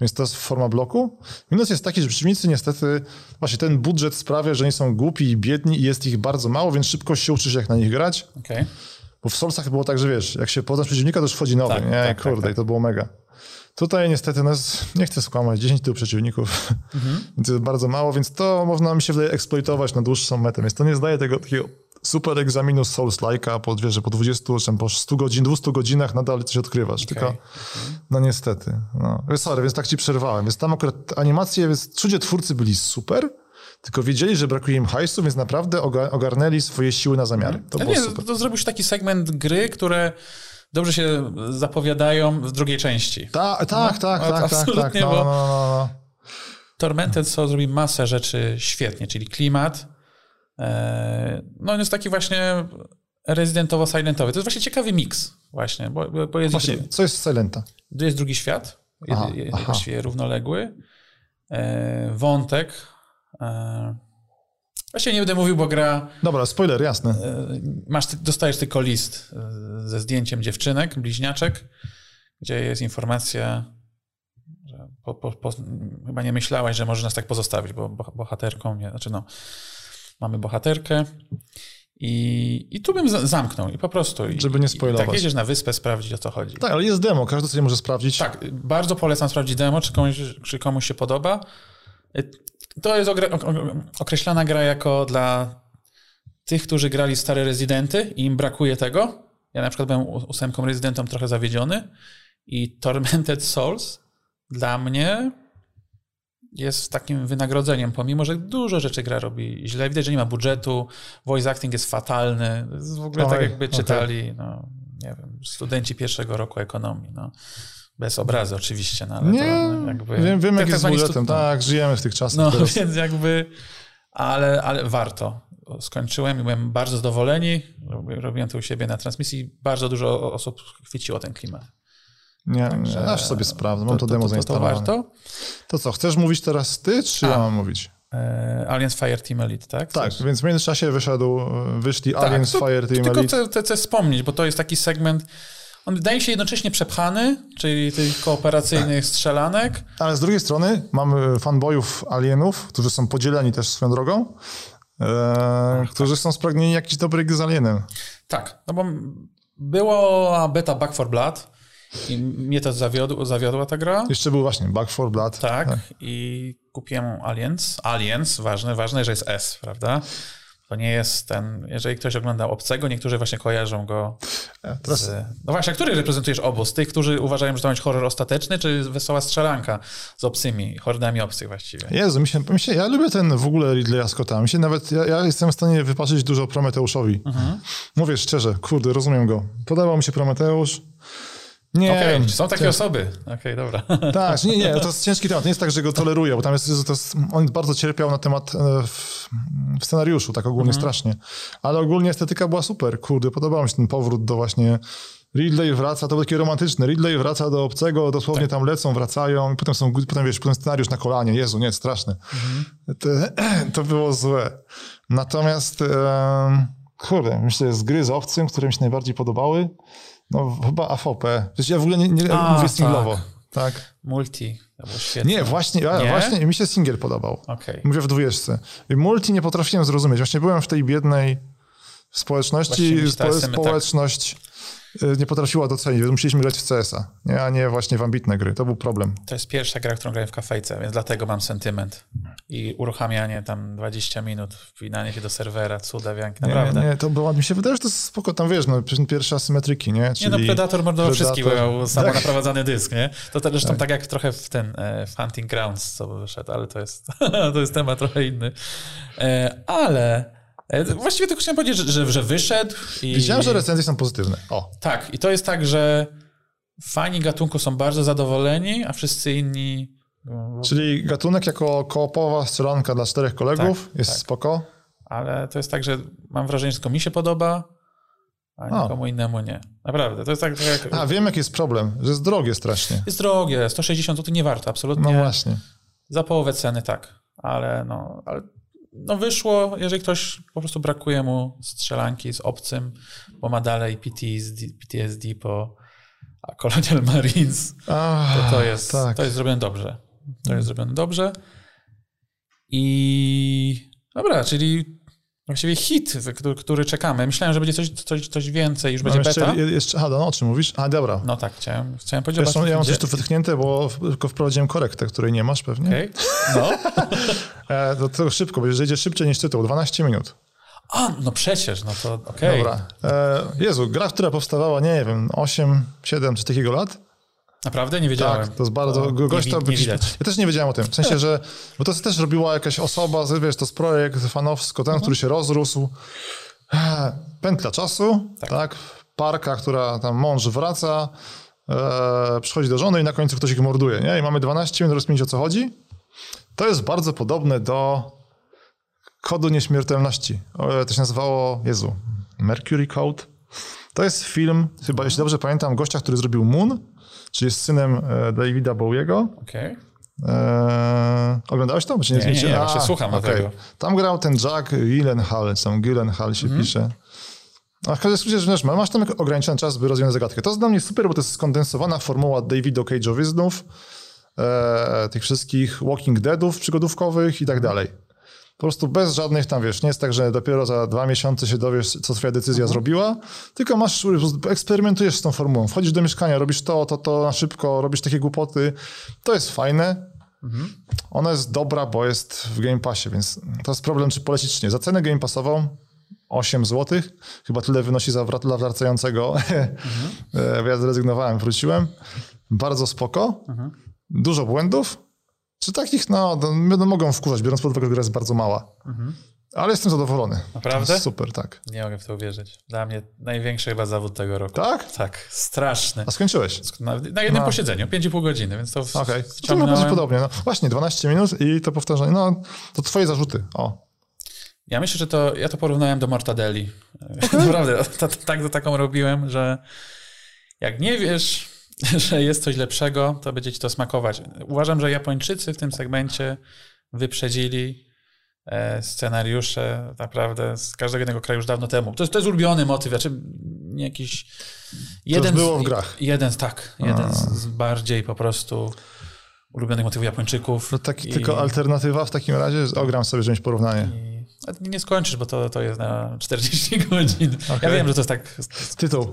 więc to jest forma bloku. Minus jest taki, że przeciwnicy niestety, właśnie ten budżet sprawia, że oni są głupi i biedni i jest ich bardzo mało, więc szybko się uczysz jak na nich grać, Okej. bo w Soulsach było tak, że wiesz, jak się poznasz przeciwnika, to już wchodzi nowy, Tak, nie? tak, Kurde, tak, i to było mega. Tutaj niestety, jest- nie chcę skłamać, 10 tylu przeciwników, Mhm. więc jest bardzo mało, więc to można mi się wydaje eksploitować na dłuższą metę, więc to nie zdaje tego takiego super egzaminu Souls-like'a, po, wiesz, że po 20, czy tam po 100 godzin, 200 godzinach nadal coś odkrywasz, tylko no niestety. No. Sorry, więc tak ci przerwałem, więc tam akurat animacje, więc czudzie twórcy byli super, tylko wiedzieli, że brakuje im hajsu, więc naprawdę oga- ogarnęli swoje siły na zamiary. To Ja nie, to zrobił się taki segment gry, które dobrze się zapowiadają w drugiej części. Ta, tak, No, tak, a- tak, tak, tak. absolutnie, No, bo- no, no, no. Tormented Soul zrobi masę rzeczy świetnie, czyli klimat. e, No on jest taki właśnie rezydentowo-silentowy. To jest właśnie ciekawy miks właśnie, bo, bo- jest, Właśnie, co jest Silenta? jest drugi świat, Aha, je- aha. właściwie równoległy. E, Wątek. E, Właściwie nie będę mówił, bo gra Dobra, spoiler, jasne. E, masz, dostajesz tylko list e, ze zdjęciem dziewczynek, bliźniaczek, gdzie jest informacja, że po, po, po, chyba nie myślałaś, że możesz nas tak pozostawić, bo bo- bohaterką, nie, znaczy no, mamy bohaterkę i, i tu bym za- zamknął i po prostu. I, Żeby nie i spoilować. Tak, jedziesz na wyspę sprawdzić o co chodzi. Tak, ale jest demo, każdy sobie może sprawdzić. Tak, bardzo polecam sprawdzić demo, czy komuś, czy komuś się podoba. To jest określana gra jako dla tych, którzy grali stare rezydenty i im brakuje tego. Ja na przykład byłem ósemką rezydentem trochę zawiedziony i Tormented Souls dla mnie jest takim wynagrodzeniem, pomimo, że dużo rzeczy gra robi źle. Widać, że nie ma budżetu, voice acting jest fatalny. Jest w ogóle tak Oj, jakby okej. czytali, no, nie wiem, studenci pierwszego roku ekonomii. No. Bez obrazy oczywiście, no, ale Nie, to jakby... wiem, wiem jak tak jest z budżetem. Tak, żyjemy w tych czasach No, teraz. więc jakby... Ale, ale warto. Skończyłem i byłem bardzo zadowoleni. Robi- Robiłem to u siebie na transmisji. Bardzo dużo osób chwyciło ten klimat. Nie, nie, aż sobie sprawdzę, mam to, demo to, to, to zainstalowane. warto. To co, chcesz mówić teraz ty, czy A. ja mam mówić? E, Alliance Fire Team Elite, tak? Tak, Chcesz? więc w międzyczasie wyszedł, wyszli Tak, Aliens to- Fire Team Tylko Elite. chcę, chcę, chcę wspomnieć, bo to jest taki segment, on wydaje się jednocześnie przepchany, czyli tych kooperacyjnych strzelanek. Ale z drugiej strony mamy fanboyów Alienów, którzy są podzieleni też swoją drogą, e, którzy są spragnieni jakiejś dobrej gry z Alienem. Tak, no bo była beta Back for Blood i mnie to zawiodło, zawiodła ta gra. Jeszcze był właśnie Back 4 Blood. Tak, i kupiłem Aliens. Aliens, ważne, ważne, że jest S, prawda? To nie jest ten, jeżeli ktoś ogląda Obcego, niektórzy właśnie kojarzą go E, z... No właśnie, a który reprezentujesz obóz? Tych, którzy uważają, że to jest horror ostateczny, czy wesoła strzelanka z obcymi, hordami obcych właściwie? Jezu, mi się, mi się, ja lubię ten w ogóle Ridleya Scotta. Mi się nawet, ja, ja jestem w stanie wypaczyć dużo Prometeuszowi. Mhm. Mówię szczerze, kurde, rozumiem go. Podobał mi się Prometeusz. Nie wiem. są takie osoby. Okej, dobra. Tak, nie, nie, to jest ciężki temat. Nie jest tak, że go toleruję, bo tam jest, to jest on bardzo cierpiał na temat e, w, w scenariuszu, tak ogólnie strasznie. Ale ogólnie estetyka była super. Kurde, podobał mi się ten powrót do właśnie Ridley wraca, to był takie romantyczne. Ridley wraca do obcego, dosłownie tam lecą, wracają i potem są, potem wiesz, potem scenariusz na kolanie. Jezu, nie, straszne. To, to było złe. Natomiast e, kurde, myślę, że z gry z obcym, które mi się najbardziej podobały, no chyba AVP. Przecież ja w ogóle nie, nie A, mówię singlowo. tak. tak. Multi. Nie, właśnie, Nie? właśnie mi się singiel podobał. Okej. Mówię w dwójeczce. I multi nie potrafiłem zrozumieć. Właśnie byłem w tej biednej społeczności. Spo, tak- społeczność nie potrafiła docenić. więc Musieliśmy grać w CS-a, nie? a nie właśnie w ambitne gry. To był problem. To jest pierwsza gra, którą grałem w kafejce, więc dlatego mam sentyment. I uruchamianie tam 20 minut, wpinanie się do serwera, cuda wianki, naprawdę. Nie, nie, to było, mi się wydaje, że to jest spoko. Tam wiesz, no, pierwsze asymetryki, nie? Nie no, Predator mordował wszystkich, bo miał samo Tak. dysk, nie? To też zresztą tak. jak trochę w ten e, w Hunting Grounds, co wyszedł, ale to jest, to jest temat trochę inny. E, ale właściwie tylko chciałem powiedzieć, że, że, że wyszedł i... Widziałem, że recenzje są pozytywne. O, Tak, i to jest tak, że fani gatunku są bardzo zadowoleni, a wszyscy inni... czyli gatunek jako koopowa strzelanka dla czterech kolegów Tak, jest tak. spoko. ale to jest tak, że mam wrażenie, że tylko mi się podoba, a nikomu innemu nie. Naprawdę, to jest tak, że jak... A, wiem jaki jest problem, że jest drogie strasznie. Jest drogie, 160 zł nie warto, absolutnie. No właśnie. Za połowę ceny tak, ale no, ale no wyszło, jeżeli ktoś po prostu brakuje mu strzelanki z obcym, bo ma dalej PTSD, PTSD po Colonial Marines, Ach, to, to, jest, tak. to jest zrobione dobrze. To jest zrobione dobrze. I dobra, czyli właściwie hit, który, który czekamy. Myślałem, że będzie coś, coś, coś więcej, już będzie Mam jeszcze, beta. je- jeszcze, a, no, o czym mówisz? A, dobra. No tak, chciałem, chciałem powiedzieć. Zresztą ja mam coś tu wytknięte, bo w- tylko wprowadziłem korektę, której nie masz pewnie. Okej. No. E, to, to szybko, bo jeżeli idzie szybciej niż tytuł, 12 minut. A, no przecież, no to okej. Dobra. E, Jezu, gra, która powstawała, nie wiem, 8, 7 czy takiego lat? Naprawdę? Nie wiedziałem. Tak, to jest bardzo... O, go- gość to nie. Ja też nie wiedziałem o tym. W sensie, że... Bo to też robiła jakaś osoba, wiesz, to jest projekt fanowsko, ten, który się rozrósł. E, Pętla czasu, tak. Parka, która tam mąż wraca, e, przychodzi do żony i na końcu ktoś ich morduje, nie? I mamy 12 minut rozkminić o co chodzi. To jest bardzo podobne do kodu nieśmiertelności. O, To się nazywało, Jezu, Mercury Code. To jest film, chyba jeśli dobrze pamiętam, gościa, który zrobił Moon, czyli jest synem e, Davida Bowiego. Okej. Eee, oglądałeś to? Czy Nie, nie, nie, właśnie słucham okej. tego. Tam grał ten Jack Gyllenhaal, tam Gyllenhaal się Mhm. pisze. A w każdym razie, że wiesz, masz tam ograniczony czas, by rozwiązać zagadkę. To jest dla mnie super, bo to jest skondensowana formuła Davida Cage'owyznów, e, tych wszystkich Walking Deadów przygodówkowych i tak dalej. Po prostu bez żadnych tam, wiesz, nie jest tak, że dopiero za dwa miesiące się dowiesz, co twoja decyzja Mhm. zrobiła, tylko masz, eksperymentujesz z tą formułą. Wchodzisz do mieszkania, robisz to, to, to na szybko, robisz takie głupoty. To jest fajne. Ona jest dobra, bo jest w Game Passie, więc to jest problem, czy polecić, czy nie. Za cenę Game Passową 8 zł, chyba tyle wynosi za dla wracającego. E, ja zrezygnowałem, wróciłem. Bardzo spoko. Dużo błędów. Czy takich, no, no, no, mogą wkurzać, biorąc pod uwagę, że gra jest bardzo mała. Ale jestem zadowolony. Naprawdę? To super, tak. Nie mogę w to uwierzyć. Dla mnie największy chyba zawód tego roku. Tak? Tak, straszny. A skończyłeś? Na, na jednym No. posiedzeniu, 5,5 godziny, więc to Okej. To mi wciągnąłem. bardziej podobnie. No, właśnie, 12 minut i to powtarzanie. No, to twoje zarzuty. O. Ja myślę, że to, ja to porównałem do Mortadeli. Naprawdę, to, to, tak to taką robiłem, że jak nie wiesz, że jest coś lepszego, to będzie ci to smakować. Uważam, że Japończycy w tym segmencie wyprzedzili e, scenariusze naprawdę z każdego innego kraju już dawno temu. To jest, to jest ulubiony motyw, znaczy nie jakiś... Jeden było z, w grach. Jeden tak, jeden z, z bardziej po prostu ulubionych motywów Japończyków. To tak, I- tylko alternatywa w takim razie, ogram sobie, mieć porównanie. i nie skończysz, bo to, to jest na 40 godzin. Ja Okej. wiem, że to jest tak. Tytuł.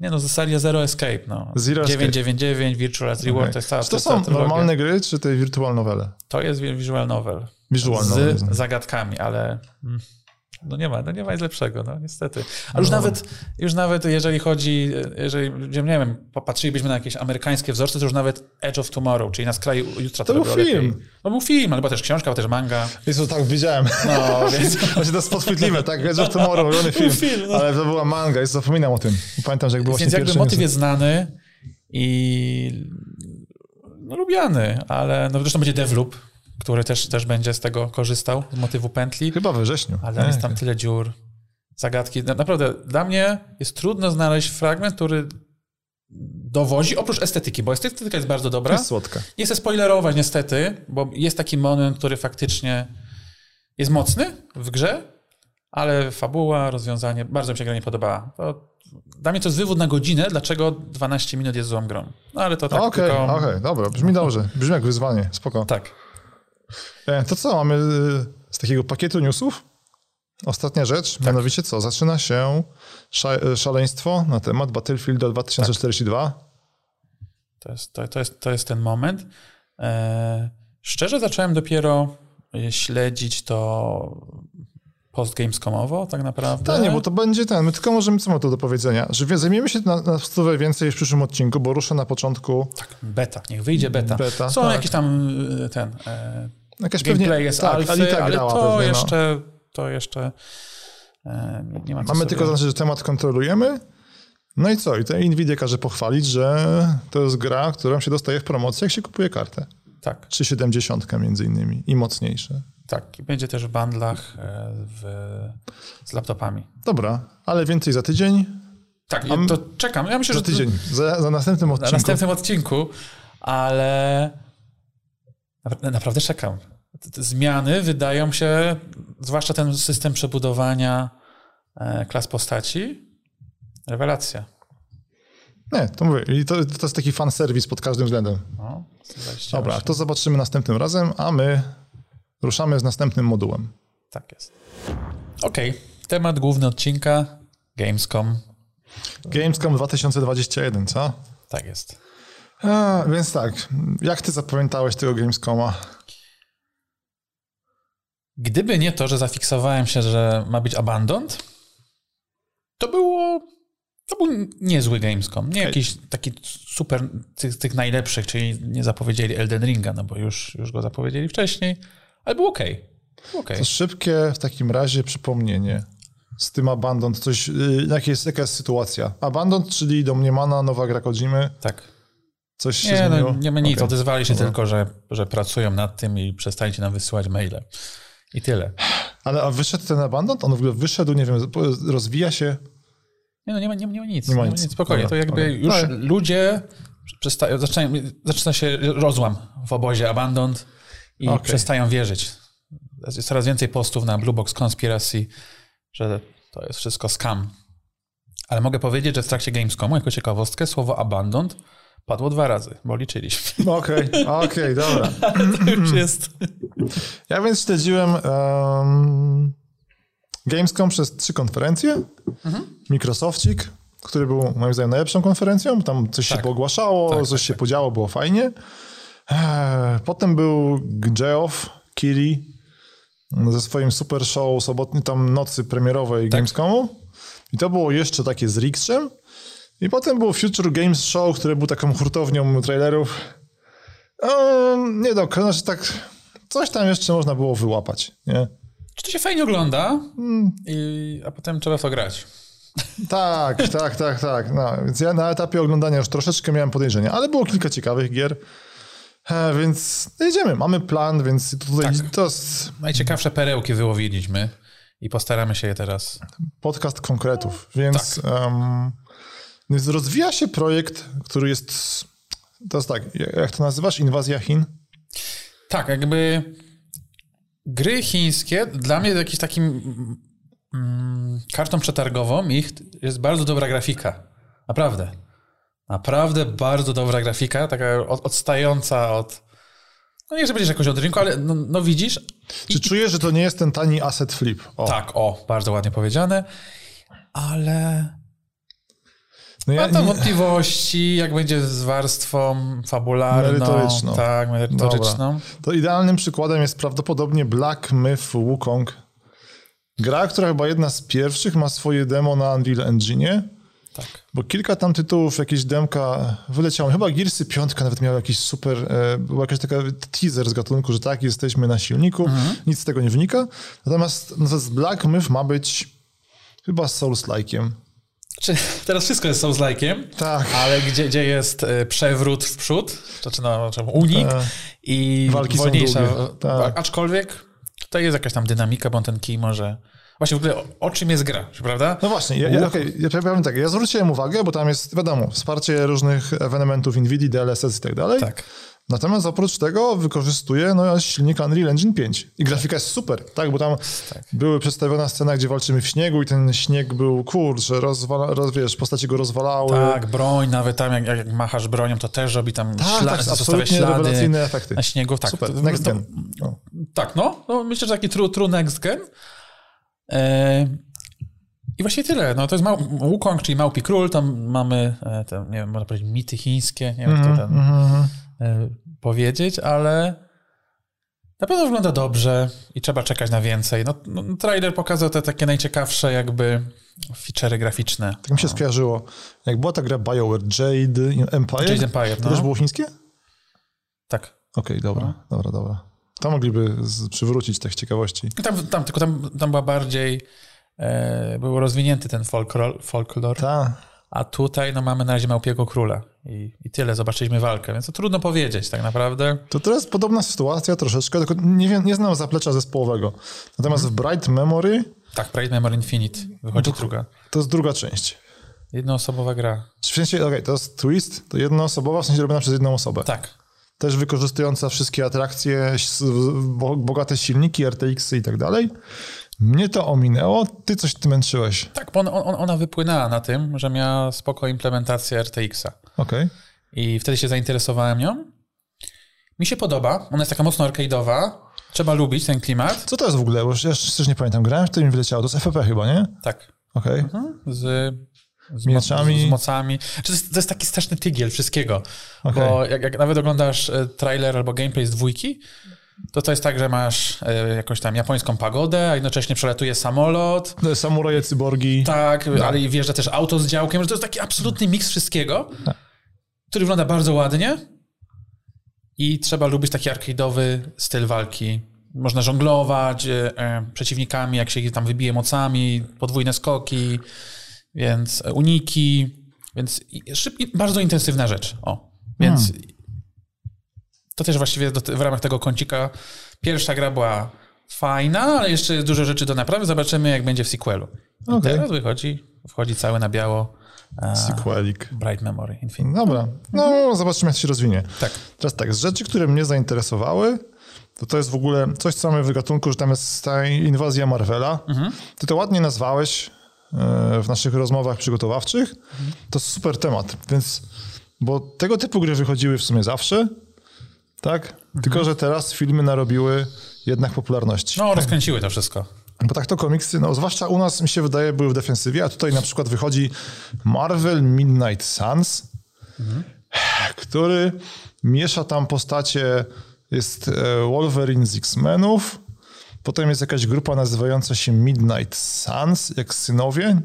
Nie no, seria Zero Escape. No. Zero Escape. 999, Virtual Last Reward, to jest cała Czy to są normalne gry, czy te virtual novele? To jest visual novel. Visual z novel. zagadkami, ale mm, no nie ma, no nie ma nic lepszego, no niestety. A już No. nawet, już nawet jeżeli chodzi, jeżeli, nie wiem, popatrzylibyśmy na jakieś amerykańskie wzorce, to już nawet Edge of Tomorrow, czyli na skraju jutra To był robiło lepiej. film. No był film, ale była też książka, była też manga. Jezu, tak, widziałem. No, więc... Właśnie to jest podchwytliwe, tak? Edge of Tomorrow, ulubiony film. film, no. Ale to była manga, jest zapominam o tym. Pamiętam, że jak było Więc jakby motyw jest znany i no, lubiany, ale no zresztą będzie Devloop, który też, też będzie z tego korzystał, z motywu pętli, Chyba we wrześniu. ale tam jest tam tyle dziur, zagadki. Na- Naprawdę, dla mnie jest trudno znaleźć fragment, który dowozi, oprócz estetyki, bo estetyka jest bardzo dobra. jest słodka. Nie chcę spoilerować niestety, bo jest taki moment, który faktycznie jest mocny w grze, ale fabuła, rozwiązanie, bardzo mi się gra nie podobała. To dla mnie to jest wywód na godzinę, dlaczego 12 minut jest złą grą. No ale to tak Okej, tylko... okej, dobra, brzmi dobrze. Brzmi jak wyzwanie, spoko. Tak. E, To co, mamy y, z takiego pakietu newsów? Ostatnia rzecz, Tak. mianowicie co? Zaczyna się sza- szaleństwo na temat Battlefielda 2042. To jest, to, to jest, to jest ten moment. E, szczerze zacząłem dopiero e, śledzić to postgamescomowo tak naprawdę. Tak, nie, bo to będzie ten. My tylko możemy co ma to do powiedzenia, że zajmiemy się na, na stówę więcej w przyszłym odcinku, bo ruszę na początku Tak, beta, niech wyjdzie beta. Beta, Są tak. jakieś tam e, ten... E, jakaś gameplay jest tak, alfy, Alita ale grała to pewnie, no. jeszcze, to jeszcze e, nie ma Mamy sobie... tylko znaczy, że temat kontrolujemy. No i co? I to Nvidia każe pochwalić, że to jest gra, którą się dostaje w promocji, jak się kupuje kartę. Tak, 370 między innymi i mocniejsze. Tak, i będzie też w bundlach e, w, z laptopami. Dobra, ale więcej za tydzień. Tak, i to czekam. Ja myślę, Za że to- tydzień, za, za następnym na odcinku. następnym odcinku, ale napra- naprawdę czekam. Zmiany wydają się, zwłaszcza ten system przebudowania e, klas postaci, rewelacja. Nie, to mówię. I to, to jest taki fan serwis pod każdym względem. No, 28. Dobra, to zobaczymy następnym razem, a my ruszamy z następnym modułem. Tak jest. Okej, temat główny odcinka Gamescom. Gamescom 2021, co? Tak jest. A, więc tak, jak ty zapamiętałeś tego Gamescoma? Gdyby nie to, że zafiksowałem się, że ma być Abandoned, to było. To był niezły Gamescom. Nie jakiś taki super tych, tych najlepszych, czyli nie zapowiedzieli Elden Ringa, no bo już, już go zapowiedzieli wcześniej, ale był ok. Był okej. To szybkie w takim razie przypomnienie z tym Abandon, coś, yy, jaka, jest, jaka jest sytuacja? Abandon, czyli domniemana nowa gra Kojimy, Tak. coś się Nie, zmieniło? no, nie ma nic. Okej. Odezwali się Dobra. tylko, że, że pracują nad tym i przestańcie nam wysyłać maile. I tyle. Ale a wyszedł ten Abandon? On w ogóle wyszedł, nie wiem, rozwija się? Nie, no nie ma, nie, ma- nie ma nic. Nie Nie ma nic. nic. Spokojnie. Dobra, to jakby już Ale- ludzie przestają, zaczynają, zaczyna się rozłam w obozie Abandoned i Okej. przestają wierzyć. Jest coraz więcej postów na Blue Box Conspiracy, że to jest wszystko scam. Ale mogę powiedzieć, że w trakcie Gamescomu, jako ciekawostkę, słowo Abandoned padło dwa razy, bo liczyliśmy. No Okej, okej, dobra. to już jest... Ja więc śledziłem um, Gamescom przez trzy konferencje. Microsoftik, który był moim zdaniem najlepszą konferencją, tam coś się Tak. poogłaszało, Tak, coś tak, się tak. podziało, było fajnie. Eee, Potem był Geoff Keighley ze swoim super show sobotni tam nocy premierowej Tak. Gamescomu. I to było jeszcze takie z Rixem. I potem było Future Games Show, które był taką hurtownią trailerów. Eee, nie do końca, znaczy tak coś tam jeszcze można było wyłapać, nie? Czy to się fajnie ogląda, Mm. i, a potem trzeba to grać. Tak, tak, tak, tak. No, więc ja na etapie oglądania już troszeczkę miałem podejrzenia, ale było kilka ciekawych gier. E, więc jedziemy, mamy plan, więc tutaj Tak. to jest Najciekawsze perełki wyłowiliśmy i postaramy się je teraz podcast konkretów, więc, Tak. em, więc rozwija się projekt, który jest, to jest tak, jak to nazywasz? Inwazja Chin? Tak, jakby gry chińskie dla mnie jakiś takim mm, kartą przetargową ich jest bardzo dobra grafika. Naprawdę. Naprawdę bardzo dobra grafika, taka od, odstająca od no nie, że będziesz jakoś od rynku, ale no, no widzisz, Czy czujesz, że to nie jest ten tani asset flip? O, tak, o, bardzo ładnie powiedziane, ale no ja, mam tam nie, wątpliwości, jak będzie z warstwą fabularną, Merytoryczną. tak, merytoryczną. Dobra. To idealnym przykładem jest prawdopodobnie Black Myth Wukong. Gra, która chyba jedna z pierwszych ma swoje demo na Unreal Engine, Tak. bo kilka tam tytułów, jakieś demka wyleciało. Chyba Gearsy 5 nawet miał jakiś super, e, była jakaś taka teaser z gatunku, że tak, jesteśmy na silniku, nic z tego nie wynika. Natomiast natomiast Black Myth ma być chyba Souls-like'iem. Czy teraz wszystko jest Souls-like'iem, Tak. ale gdzie, gdzie jest e, przewrót w przód, znaczy no, unik E, i Walki wolniejsza. tak. Aczkolwiek tutaj jest jakaś tam dynamika, bo ten kij może... Właśnie w ogóle o, o czym jest gra, prawda? No właśnie, ja, ja, okay, ja powiem tak, ja zwróciłem uwagę, bo tam jest, wiadomo, wsparcie różnych ewenementów NVIDIA, DLSS i tak dalej. Tak. Natomiast oprócz tego wykorzystuje no, silnik Unreal Engine 5. I grafika jest super, tak? Bo tam Tak. były przedstawiona scena, gdzie walczymy w śniegu i ten śnieg był, kurczę, rozwala, roz, wiesz, postacie go rozwalały. Tak, broń, nawet tam jak, jak machasz bronią, to też robi tam tak, śla- tak, zostawia absolutnie ślady efekty. na śniegu. Tak, Super, to- next to- gen. No. Tak, no, no myślę, że taki true, true next gen. E, I właściwie tyle. No, to jest Mał- Wukong, czyli Małpi Król. Tam mamy, e, te, nie wiem, można powiedzieć, mity chińskie. Nie wiem, jak to ten, Mhm. e, powiedzieć, ale na pewno wygląda dobrze i trzeba czekać na więcej. No, no, trailer pokazał te takie najciekawsze jakby feature'y graficzne. Tak mi się skojarzyło. Jak była ta gra BioWare, Jade Empire, Jade Empire, to no. też było chińskie? Tak. Okej, dobra, No. dobra, dobra. To mogliby z, przywrócić tych ciekawości. Tam, tam, tylko tam, tam była bardziej, e, był rozwinięty ten folklor, folklor Ta, a tutaj no, mamy na razie Małpiego Króla. I, I tyle, zobaczyliśmy walkę, więc to trudno powiedzieć tak naprawdę. To teraz podobna sytuacja troszeczkę, tylko nie, wiem, nie znam zaplecza zespołowego. Natomiast w Bright Memory Tak, Bright Memory Infinite wychodzi druga. to jest druga część. Jednoosobowa gra. W sensie, okej, to jest twist, to jednoosobowa, w sensie robiona przez jedną osobę. Tak. Też wykorzystująca wszystkie atrakcje, bogate silniki, RTX-y i tak dalej. Mnie to ominęło, ty coś ty męczyłeś. Tak, bo on, on, ona wypłynęła na tym, że miała spoko implementację RTX-a. Okej. I wtedy się zainteresowałem nią. Mi się podoba, ona jest taka mocno arcade'owa. Trzeba lubić ten klimat. Co to jest w ogóle? Bo ja też nie pamiętam. Grałem, w tym mi wyleciało. To jest FFP chyba, nie? Tak. Okej. Z, z Mieczami. Z, z mocami. To, jest, to jest taki straszny tygiel wszystkiego. Okej. Bo jak, jak nawet oglądasz e, trailer albo gameplay z dwójki, to to jest tak, że masz e, jakąś tam japońską pagodę, a jednocześnie przelatuje samolot. Okay. Samuraje, cyborgi. Tak, ale i wjeżdża też auto z działkiem, że to jest taki absolutny miks wszystkiego, który wygląda bardzo ładnie i trzeba lubić taki arcade'owy styl walki. Można żonglować e, e, przeciwnikami, jak się tam wybije mocami, podwójne skoki, więc uniki, więc szybki, bardzo intensywna rzecz. O, więc to też właściwie do, w ramach tego kącika pierwsza gra była fajna, ale jeszcze jest dużo rzeczy do naprawy. Zobaczymy, jak będzie w sequelu. I Okej. teraz wychodzi, wchodzi cały na biało e, Sequelik. Bright Memory Infinite. Dobra. No, zobaczymy, jak się rozwinie. Tak. Teraz tak, z rzeczy, które mnie zainteresowały, to to jest w ogóle coś, co mamy w gatunku, że tam jest ta inwazja Marvela. Ty to ładnie nazwałeś e, w naszych rozmowach przygotowawczych. To super temat, więc, bo tego typu gry wychodziły w sumie zawsze, tak? Tylko, że teraz filmy narobiły jednak popularności. No, rozkręciły to wszystko. Bo tak to komiksy, no zwłaszcza u nas mi się wydaje, były w defensywie, a tutaj na przykład wychodzi Marvel Midnight Suns, który miesza tam postacie, jest e, Wolverine z X-Menów, potem jest jakaś grupa nazywająca się Midnight Suns, jak synowie.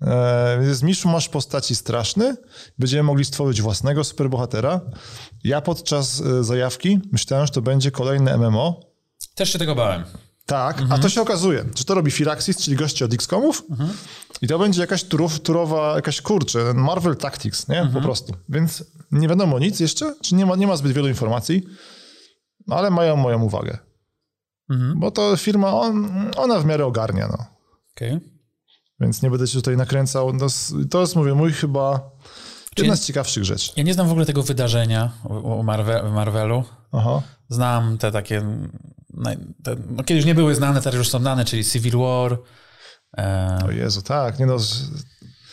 E, Jest miszmasz postaci straszny. Będziemy mogli stworzyć własnego superbohatera. Ja podczas e, zajawki myślałem, że to będzie kolejne MMO, Też się tego bałem. tak, a to się okazuje, że to robi Firaxis, czyli goście od XCOMów i to będzie jakaś turów, turowa, jakaś kurczę, Marvel Tactics, nie? Po prostu. Więc nie wiadomo nic jeszcze, czy nie ma, nie ma zbyt wielu informacji, ale mają moją uwagę. Bo to firma, on, ona w miarę ogarnia, no. Okej. Więc nie będę się tutaj nakręcał. No, to jest, mówię, mój chyba jedna z ciekawszych rzeczy. Ja nie znam w ogóle tego wydarzenia u u Marve, w Marvelu. Aha. Znam te takie, te, no kiedyś nie były znane, teraz już są znane, czyli Civil War. E, O Jezu, tak. Nie no,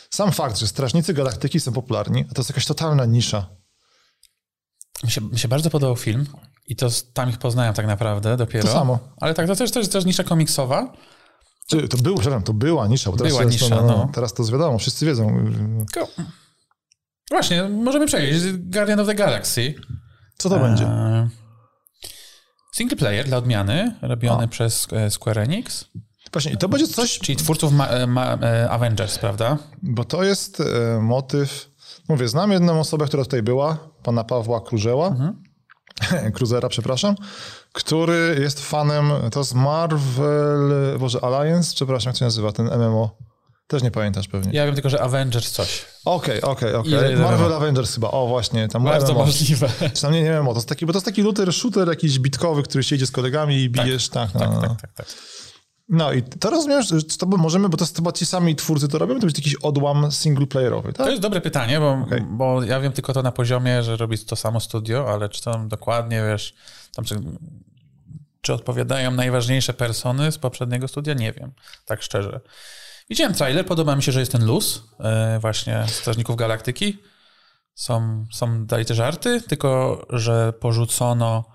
sam fakt, że Strażnicy Galaktyki są popularni, to jest jakaś totalna nisza. mi, się, mi się bardzo podobał film i to tam ich poznałem tak naprawdę dopiero. To samo. Ale tak, to też, też, też nisza komiksowa. Czy to, był, przepraszam, to była nisza, bo teraz, Była to nisza, no, no, no. teraz to jest wiadomo, wszyscy wiedzą. Tylko... Właśnie, możemy przejść. Guardian of the Galaxy. Co to będzie? E, Single player dla odmiany, robiony przez e, Square Enix, Właśnie, i to będzie coś, czyli twórców ma, e, ma, Avengers, prawda? bo to jest e, motyw. Mówię, znam jedną osobę, która tutaj była, pana Pawła Krużeła, Mhm. Cruzera, przepraszam, który jest fanem, to jest Marvel, Boże, Alliance, przepraszam, jak to się nazywa, ten MMO. Też nie pamiętasz pewnie. Ja wiem tylko, że Avengers coś. Okej, okej, okej. Marvel MMO? Avengers chyba, o właśnie, tam Bardzo MMO. możliwe. Czy tam nie, nie wiem, to jest taki, bo to jest taki looter, shooter jakiś bitkowy, który się idzie z kolegami i bijesz, tak, no, Tak, no. tak, tak, tak. No i to rozumiem, że to możemy, bo to chyba ci sami twórcy to robią, to będzie jakiś odłam singleplayerowy, tak? To jest dobre pytanie, bo, Okej. bo ja wiem tylko to na poziomie, że robi to samo studio, ale czy tam dokładnie, wiesz, tam czy, czy odpowiadają najważniejsze persony z poprzedniego studia? Nie wiem, tak szczerze. Widziałem trailer, podoba mi się, że jest ten luz e, właśnie Strażników Galaktyki. Są, są dalej te żarty, tylko że porzucono,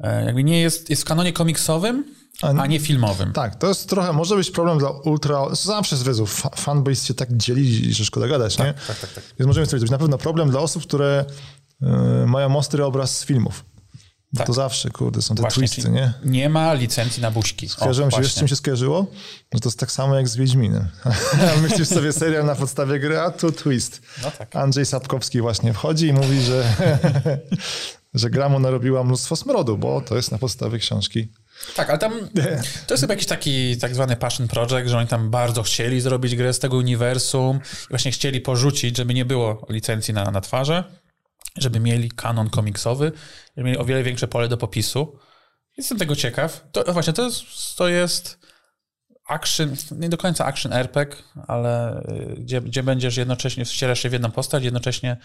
e, jakby nie jest, jest w kanonie komiksowym, A- a nie filmowym. Tak, to jest trochę, może być problem dla ultra, zawsze z wyzów, fa- fanbase się tak dzieli, że szkoda gadać, nie? Tak, tak, tak. Więc możemy sobie to być na pewno problem dla osób, które y, mają ostry obraz z filmów. Tak. to zawsze, kurde, są te Właśnie, twisty, nie? Nie ma licencji na buźki. Skojarzyłem się, wiesz, czym się skojarzyło? Że to jest tak samo jak z Wiedźminem. Myślisz sobie serial na podstawie gry, a tu twist. No tak. Andrzej Sapkowski właśnie wchodzi i mówi, że, że gra mu narobiła mnóstwo smrodu, bo to jest na podstawie książki Tak, ale tam to jest chyba jakiś taki tak zwany passion project, że oni tam bardzo chcieli zrobić grę z tego uniwersum i właśnie chcieli porzucić, żeby nie było licencji na, na twarze, żeby mieli kanon komiksowy, żeby mieli o wiele większe pole do popisu. Jestem tego ciekaw. To właśnie to jest, to jest action, nie do końca action RPG, ale y, gdzie, gdzie będziesz jednocześnie, wcielasz się w jedną postać, jednocześnie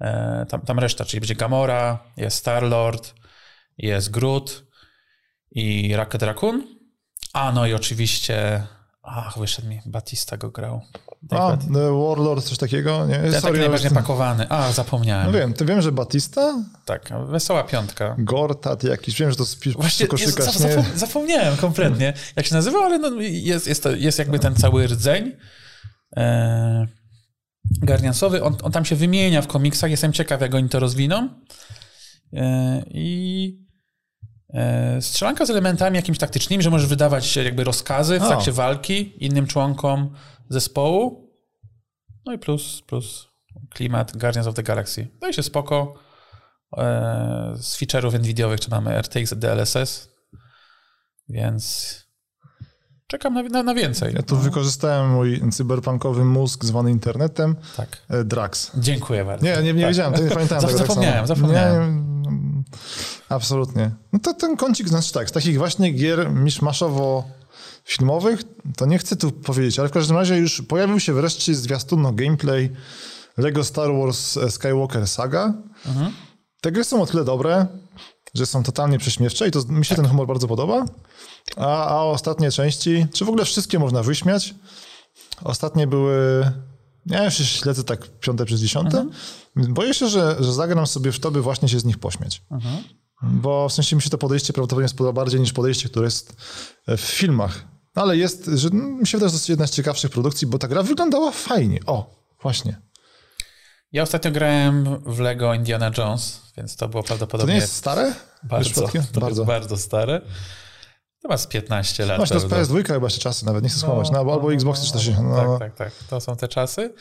e, tam, tam reszta, czyli będzie Gamora, jest Star-Lord, jest Groot i Rocket Raccoon. A no i oczywiście, ach, wyszedł mi, Batista go grał. A, The Warlord, coś takiego? Nie, Ten taki Sorry, najbardziej ale- pakowany. A, zapomniałem. No wiem, ty wiem, że Batista, Tak, wesoła piątka. Gortat jakiś, wiem, że to jest Właśnie jest, koszykarz, zapom- zapomniałem kompletnie, jak się nazywa, ale no, jest, jest, to, jest jakby ten cały rdzeń e, Guardiansowy. On, on tam się wymienia w komiksach. Jestem ciekaw, jak oni to rozwiną. E, I strzelanka z elementami jakimiś taktycznymi, że możesz wydawać jakby rozkazy w O. trakcie walki innym członkom zespołu. No i plus, plus klimat Guardians of the Galaxy. No i się spoko. E, z feature'ów NVIDIOwych, czy mamy RTX DLSS, więc czekam na, na, na więcej. Ja tu wykorzystałem mój cyberpunkowy mózg zwany internetem, Tak. e, Drax. Dziękuję bardzo. Nie, nie, nie tak. wiedziałem, to nie pamiętałem Zap- tego tak zapomniałem, zapomniałem. Nie, absolutnie. No to ten kącik, znaczy tak, z takich właśnie gier miszmaszowo filmowych, to nie chcę tu powiedzieć, ale w każdym razie już pojawił się wreszcie zwiastun no, gameplay Lego Star Wars Skywalker Saga. Mhm. Te gry są o tyle dobre, że są totalnie prześmiewcze i to mi się ten humor bardzo podoba. A, a ostatnie części, czy w ogóle wszystkie można wyśmiać. Ostatnie były, ja już śledzę tak piąte przez dziesiąte. Boję się, że, że zagram sobie w to, by właśnie się z nich pośmiać. Bo w sensie mi się to podejście prawdopodobnie spodoba bardziej niż podejście, które jest w filmach. No Ale jest, że no, mi się wydaje, że to jest jedna z ciekawszych produkcji, bo ta gra wyglądała fajnie. O, właśnie. Ja ostatnio grałem w Lego Indiana Jones, więc to było To prawdopodobnie nie jest stare? bardzo, to bardzo. Jest bardzo stare. To ma z 15 lat. Właśnie, to jest PS2 chyba jeszcze czasy, nawet nie chcę skłamać. No, albo, albo Xbox 360. No, Tak, tak, tak. To są te czasy.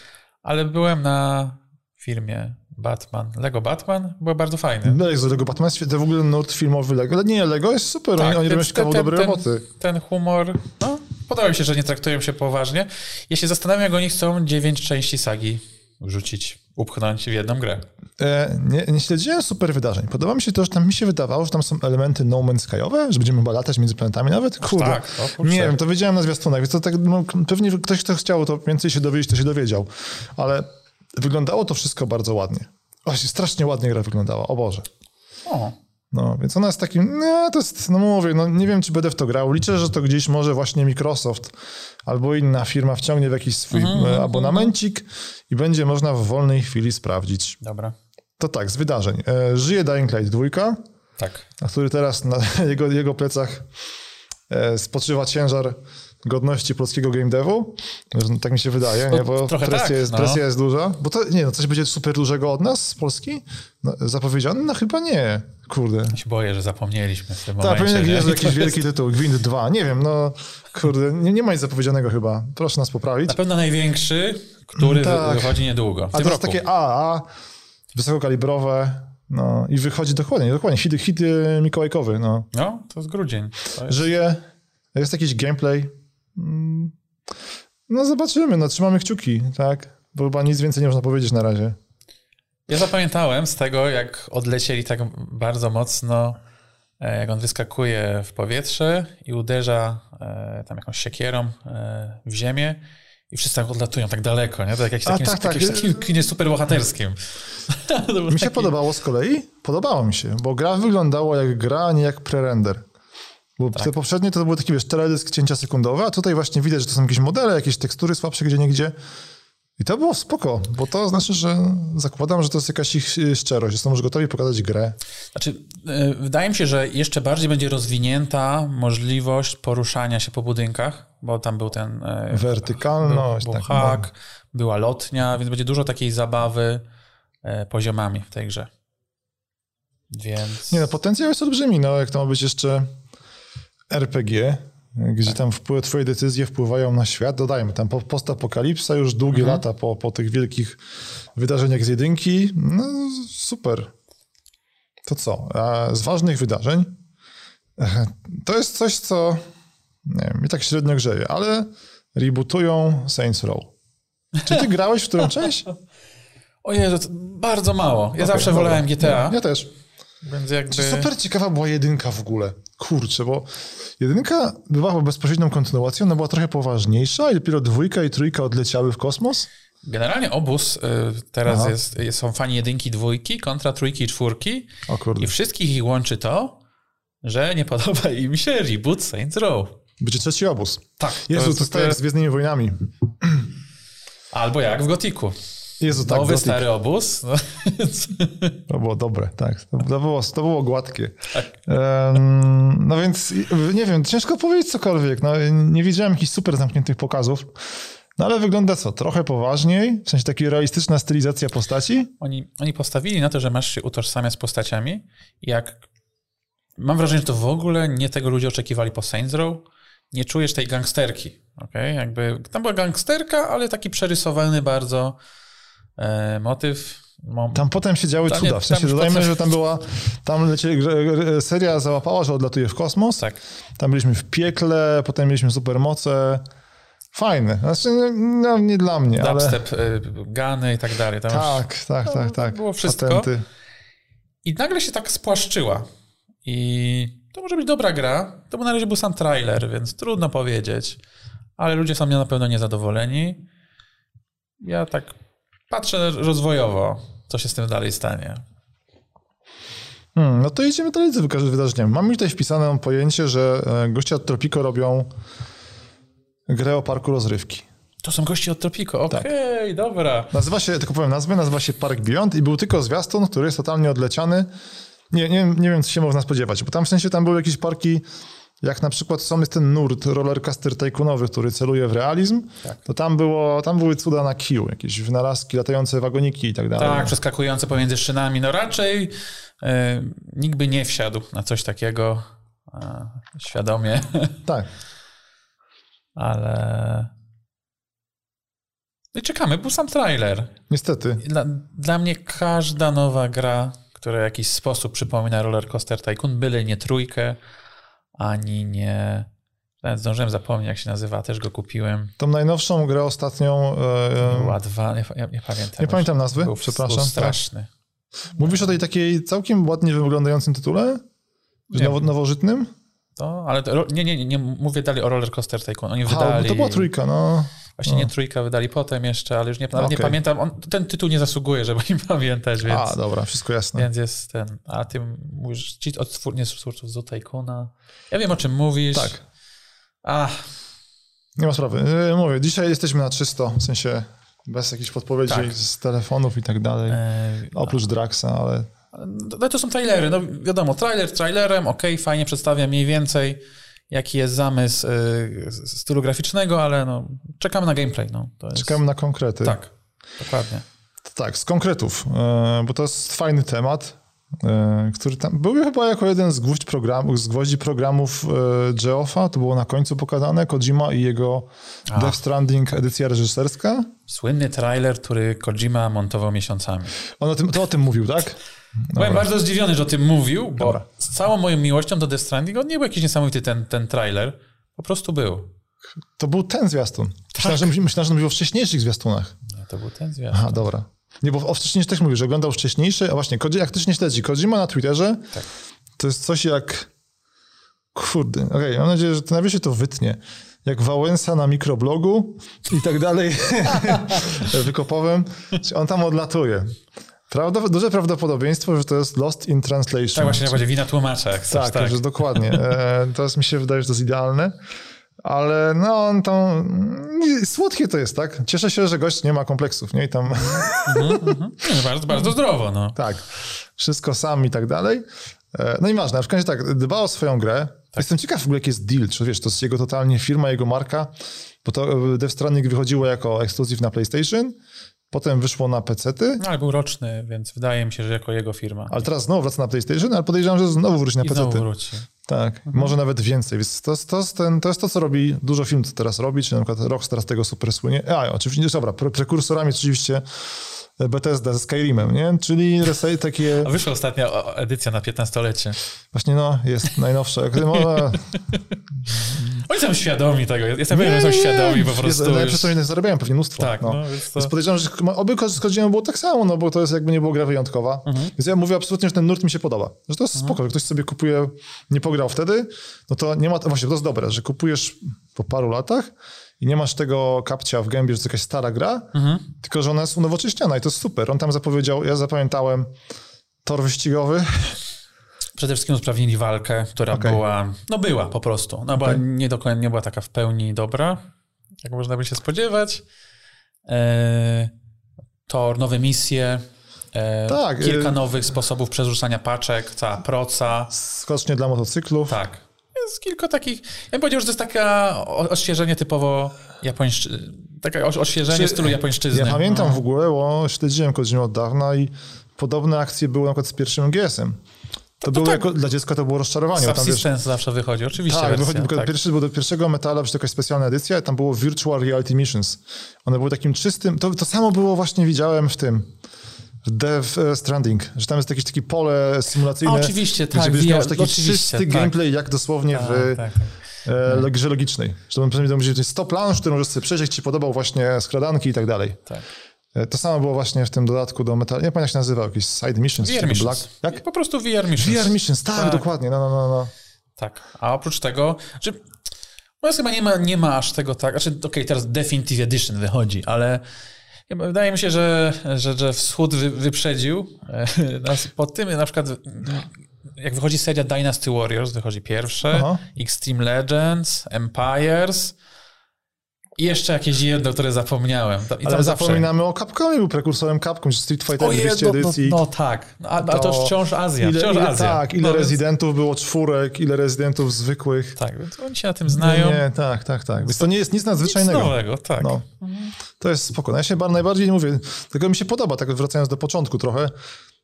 Ale byłem na filmie Batman, Lego Batman, było bardzo fajny. No, jest do Lego Batman, jest w ogóle nurt filmowy Lego. Ale nie, Lego jest super, oni, oni robią kawał dobrej ten, roboty. Ten humor, no, podoba mi się, że nie traktują się poważnie. Ja się zastanawiam, jak oni chcą dziewięć części sagi wrzucić, upchnąć w jedną grę. E, nie, nie śledziłem super wydarzeń. Podoba mi się to, że tam mi się wydawało, że tam są elementy No Man's Skyowe, że będziemy chyba latać między planetami nawet. Kurde. tak, o nie wiem, to wiedziałem na zwiastunach, więc to tak, no, pewnie ktoś, kto chciał to więcej się dowiedzieć, to się dowiedział. Ale wyglądało to wszystko bardzo ładnie. Właśnie, strasznie ładnie gra wyglądała, o Boże. O, No, więc ona jest takim, nie, to jest, no mówię, no nie wiem, czy będę w to grał. Liczę, że to gdzieś może właśnie Microsoft albo inna firma wciągnie w jakiś swój Mhm, e, abonamencik i będzie można w wolnej chwili sprawdzić. dobra. To tak, z wydarzeń. E, żyje Dying Light 2, Tak. który teraz na jego, jego plecach e, spoczywa ciężar godności polskiego game devu. Tak mi się wydaje, nie? bo trochę presja, tak, jest, no. presja jest duża. Bo to, nie no, coś będzie super dużego od nas z Polski? No, zapowiedziane? No chyba nie. Kurde. Ja się boję, że zapomnieliśmy w tym Tak, momencie. pewnie nie? jest jakiś wielki tytuł, Gwint 2, nie wiem, no kurde, nie, nie ma nic zapowiedzianego chyba. Proszę nas poprawić. Na pewno największy, który Tak. wychodzi niedługo. W A tym to jest takie AAA, wysokokalibrowe, no i wychodzi dokładnie, dokładnie, hit, hit mikołajkowy, no. No, to jest grudzień. To jest... Żyje, jest jakiś gameplay. Mm, No zobaczymy, no trzymamy kciuki, tak? Bo chyba nic więcej nie można powiedzieć na razie. Ja zapamiętałem z tego, jak odlecieli tak bardzo mocno, e, jak on wyskakuje w powietrze i uderza e, tam jakąś siekierą e, w ziemię i wszyscy tak odlatują tak daleko, nie? To tak, tak. takim kinie superbohaterskim. Mi się taki- podobało z kolei, podobało mi się, bo gra wyglądała jak gra, a nie jak prerender. Bo Tak. te poprzednie to były takie, wiesz, teledysk cięcia sekundowe, a tutaj właśnie widać, że to są jakieś modele, jakieś tekstury słabsze gdzie niegdzie. I to było spoko, bo to znaczy, że zakładam, że to jest jakaś ich y, szczerość, że są już gotowi pokazać grę. Znaczy, e, wydaje mi się, że jeszcze bardziej będzie rozwinięta możliwość poruszania się po budynkach, bo tam był ten e, Wertykalność. był, był tak, hak, była lotnia, więc będzie dużo takiej zabawy e, poziomami w tej grze. Więc... Nie no, potencjał jest olbrzymi, no jak to ma być jeszcze RPG, gdzie Tak. tam wpływ, twoje decyzje wpływają na świat, dodajmy tam po- postapokalipsa już długie Mhm. lata po, po tych wielkich wydarzeniach z jedynki, no super. To co? A z ważnych wydarzeń To jest coś, co nie wiem, mi tak średnio grzeje, ale rebootują Saints Row. Czy ty grałeś w którą część? O Jezu, bardzo mało. Ja okay, zawsze wolałem GTA. Ja też. Więc jakby... Super ciekawa była jedynka w ogóle. Kurczę, bo jedynka była bezpośrednią kontynuacją, ona była trochę poważniejsza i dopiero dwójka i trójka odleciały w kosmos. Generalnie obóz y, teraz jest, są fani jedynki, dwójki kontra trójki i czwórki. O kurde. I wszystkich ich łączy to, że nie podoba im się reboot Saints Row. Będzie trzeci obóz. Tak. Jezu, to, jest, to jak z Gwiezdnymi Wojnami. Albo jak w Gotiku. Jezu, tak, Nowy, stary obóz. No, to było dobre, tak. To, to, było, to było gładkie. Tak. Um, no więc, nie wiem, ciężko powiedzieć cokolwiek. No, nie widziałem jakichś super zamkniętych pokazów. No ale wygląda co? Trochę poważniej? W sensie taka realistyczna stylizacja postaci? Oni, oni postawili na to, że masz się utożsamiać z postaciami. Jak mam wrażenie, że to w ogóle nie tego ludzie oczekiwali po Saints Row. Nie czujesz tej gangsterki. Okay? Jakby, tam była gangsterka, ale taki przerysowany bardzo e, motyw. Tam potem się działy cuda. W sensie dodajmy, potem... że tam była, tam lecie, seria załapała, że odlatuje w kosmos. Tak. Tam byliśmy w piekle, potem mieliśmy supermoce. Fajne. Znaczy, no, nie dla mnie, Dubstep, ale... gany i tak dalej. Tam tak, już, tak, tak, tak. Było wszystko. Patenty. I nagle się tak spłaszczyła. I to może być dobra gra. To na razie był sam trailer, więc trudno powiedzieć. Ale ludzie są na pewno niezadowoleni. Ja tak patrzę rozwojowo, co się z tym dalej stanie. Hmm, no to idziemy dalej z wydarzeniem. Mam tutaj wpisane pojęcie, że e, goście od Tropico robią grę o parku rozrywki. To są goście od Tropico, okej, okay, tak. dobra. Nazywa się, tylko powiem nazwę, nazywa się Park Beyond i był tylko zwiastun, który jest totalnie odleciany. Nie, nie, nie wiem, co się można spodziewać, bo tam w sensie tam były jakieś parki, jak na przykład sam jest ten nurt rollercoaster tajkunowy, który celuje w realizm, tak. to tam, było, tam były cuda na kiju, jakieś wynalazki, latające wagoniki i tak dalej. Tak, przeskakujące pomiędzy szynami. No raczej e, nikt by nie wsiadł na coś takiego e, świadomie. Tak. Ale... No i czekamy, był sam trailer. Niestety. Dla, dla mnie każda nowa gra, która w jakiś sposób przypomina Roller Coaster Tycoon, byle nie trójkę, ani nie... Nawet zdążyłem zapomnieć, jak się nazywa, też go kupiłem. Tą najnowszą grę ostatnią... E, Była dwa, nie, nie, pamiętam. Nie pamiętam nazwy, był, przepraszam. Był straszny. Mówisz o tej takiej całkiem ładnie wyglądającym tytule? Nowo, nowożytnym? To, ale to, nie, nie, nie, nie, mówię dalej o Roller Coaster Tycoon. Oni wydali... to była trójka, no. Właśnie no. nie trójka wydali potem jeszcze, ale już nie, okay. nie pamiętam. On, ten tytuł nie zasługuje, żeby im pamiętać, więc... A, dobra, wszystko jasne. Więc jest ten... A ty mówisz, ci od twór, nie twórców z Tycoona. Ja wiem, o czym mówisz. Tak. A. Nie ma sprawy. E, mówię, dzisiaj jesteśmy na czysto, w sensie bez jakichś podpowiedzi tak. z telefonów i tak dalej. E, Oprócz Draxa, ale... No to są trailery, no wiadomo, trailer trailerem, ok, fajnie przedstawia mniej więcej jaki jest zamysł y, stylu graficznego, ale no, czekamy na gameplay. No, jest... Czekamy na konkrety. Tak, dokładnie. Tak, z konkretów, y, bo to jest fajny temat, y, który tam był chyba jako jeden z, gwóźdź programu, z gwoździ programów Geoffa, to było na końcu pokazane, Kojima i jego A. Death Stranding edycja reżyserska. Słynny trailer, który Kojima montował miesiącami. On o tym, to o tym mówił, tak? Dobra. Byłem bardzo zdziwiony, że o tym mówił, bo Dobra. z całą moją miłością do Death Stranding on nie był jakiś niesamowity ten, ten trailer. Po prostu był. To był ten zwiastun. Tak. Myślałem, że, myślałem, że mówił o wcześniejszych zwiastunach. Nie, to był ten zwiastun. Aha, dobra. Nie, bo o wcześniejszych też mówił, że oglądał wcześniejszy, a właśnie, jak ktoś nie śledzi, Kojima na Twitterze tak. to jest coś jak... Kurde, okej, okay, mam nadzieję, że to na się to wytnie. Jak Wałęsa na mikroblogu i tak dalej wykopowym. On tam odlatuje. Prawda, duże prawdopodobieństwo, że to jest lost in translation. Tak, właśnie, będzie wina tłumacza. Tak, tak. Że dokładnie. E, teraz mi się wydaje, że to jest idealne. Ale no, on tam... Słodkie to jest, tak? Cieszę się, że gość nie ma kompleksów, nie? I tam... Mm -hmm. bardzo, bardzo zdrowo, no. Tak. Wszystko sam i tak dalej. E, no i ważne, na przykład tak, dba o swoją grę. Tak. Jestem ciekaw w ogóle, jaki jest deal. Czy wiesz, to jest jego totalnie firma, jego marka, bo to Death Stranding wychodziło jako ekskluzyw na PlayStation, Potem wyszło na PC-ty. No, ale był roczny, więc wydaje mi się, że jako jego firma. Ale teraz znowu wraca na PlayStation, ale podejrzewam, że znowu wróci na PC. Znowu wróci. Tak, mhm. może nawet więcej. Więc to, to, ten, to jest to, co robi, dużo film teraz robi, czy na przykład Rockstar z tego super słynie. A, oczywiście, dobra, pre prekursorami oczywiście Bethesda ze Skyrimem, nie? Czyli takie... A wyszła ostatnia edycja na 15-lecie. Właśnie no, jest najnowsze. Jak no, Oni są świadomi tego. Jestem pewien, że są świadomi po prostu. Jest, już. inne zarabiają pewnie mnóstwo. Tak, no. no, więc to... Więc podejrzewam, że oby z było tak samo, no bo to jest jakby nie było gra wyjątkowa. Mhm. Więc ja mówię absolutnie, że ten nurt mi się podoba. Że to jest spoko, że ktoś sobie kupuje, nie pograł wtedy, no to nie ma, właśnie to jest dobre, że kupujesz po paru latach i nie masz tego kapcia w gębie, że to jakaś stara gra, Mhm. tylko że ona jest unowocześniona i to jest super. On tam zapowiedział, ja zapamiętałem tor wyścigowy, Przede wszystkim usprawnili walkę, która Okej. była, no była po prostu. No była Okej. nie dokładnie, nie była taka w pełni dobra, jak można by się spodziewać. E, to nowe misje, e, Tak, kilka e- nowych sposobów przerzucania paczek, cała proca. skocznie dla motocyklów. Tak. Jest kilka takich. Ja bym powiedział, że to jest taka o- odświeżenie typowo japońszczy... Takie oś- odświeżenie Czy- stylu japońszczyzny. Ja pamiętam No. w ogóle, bo śledziłem Kojimę od dawna i podobne akcje były na przykład z pierwszym GS-em. To, było tak. jako, dla dziecka to było rozczarowanie. bo Tam, wiesz, Subsistence zawsze wychodzi, oczywiście. tak, wersja, wychodzi, tak. pierwszy był do pierwszego metala, przecież jakaś specjalna edycja, i tam było Virtual Reality Missions. One były takim czystym, to, to samo było właśnie widziałem w tym, Death Stranding, że tam jest jakieś takie pole symulacyjne, A, oczywiście, gdzie tak, będziesz miał taki czysty tak. gameplay, jak dosłownie Tak, w tak, tak. e, log- grze logicznej. Że to będzie będzie stop launch, który możesz sobie przejść, jak ci podobał właśnie skradanki i tak dalej. tak. E, To samo było właśnie w tym dodatku do Metal. Nie pamiętam jak się nazywał, jakiś Side Missions. VR Missions. Black. Jak? Po prostu VR Missions. VR Missions, tak, Tak. dokładnie. No, no, no, no. Tak. A oprócz tego, że nas chyba nie ma, nie ma aż tego tak, znaczy okej, teraz Definitive Edition wychodzi, ale wydaje mi się, że, że, że wschód wy, wyprzedził e, nas po tym, na przykład jak wychodzi seria Dynasty Warriors, wychodzi pierwsze, Aha. Extreme Legends, Empires i jeszcze jakieś jedno, które zapomniałem. To- I Ale tam zawsze... zapominamy o Capcomie, był prekursorem Capcom, Street Fighter Oje, 200 no, no, edycji. no tak, no, a, ale to już wciąż Azja, ile, wciąż ile, Azja. Tak, ile No, więc- rezydentów było czwórek, ile rezydentów zwykłych. Tak, więc oni się na tym znają. Nie, tak, tak, tak. Więc to nie jest nic Nic nadzwyczajnego. nowego, tak. No. To jest spoko. No Ja się bar- najbardziej mówię, tego mi się podoba, tak wracając do początku trochę,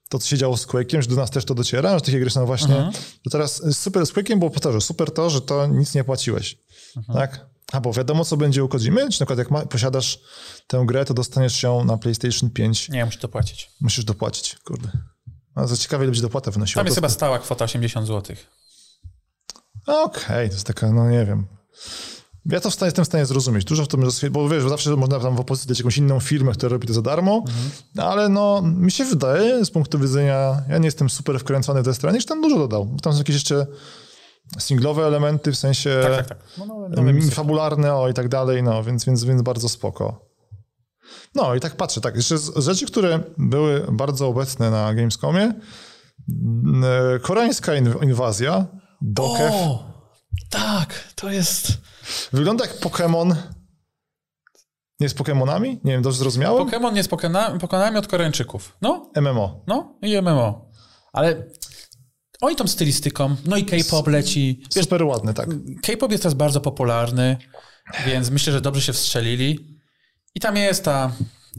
to co się działo z Quake'iem, że do nas też to dociera, że takie gry są właśnie, Mhm. że teraz super z Quake'iem było po to, że super to, że to nic nie płaciłeś, Mhm. tak? A bo wiadomo, co będzie u Kojimy, czy na przykład jak ma, posiadasz tę grę, to dostaniesz ją na PlayStation 5, Nie, muszę to płacić. musisz dopłacić, kurde. A za ciekawie, ile będzie dopłata wynosiła. Tam jest To- chyba stała kwota 80 zł. Okej, to jest taka, no nie wiem. Ja to w stanie, jestem w stanie zrozumieć. Dużo w tym, bo wiesz, zawsze można tam w opozycji dać jakąś inną firmę, która robi to za darmo, ale no, mi się wydaje, z punktu widzenia, ja nie jestem super wkręcony w tę stronę, że tam dużo dodał. Tam są jakieś jeszcze singlowe elementy, w sensie Tak, tak, tak. No, mm, misje. fabularne, o i tak dalej, no, więc, więc, więc bardzo spoko. No i tak patrzę, tak, jeszcze z rzeczy, które były bardzo obecne na Gamescomie, mm, e, koreańska inw- inwazja, Dokev, O, tak, to jest... Wygląda jak Pokémon. Nie z Pokémonami? Nie wiem, dobrze zrozumiałem? Pokémon nie z pokonami od Koreańczyków. No, MMO. no i MMO. Ale oni tą stylistyką, no i K-pop leci. Super ładny, tak. K-pop jest teraz bardzo popularny, więc myślę, że dobrze się wstrzelili. I tam jest ta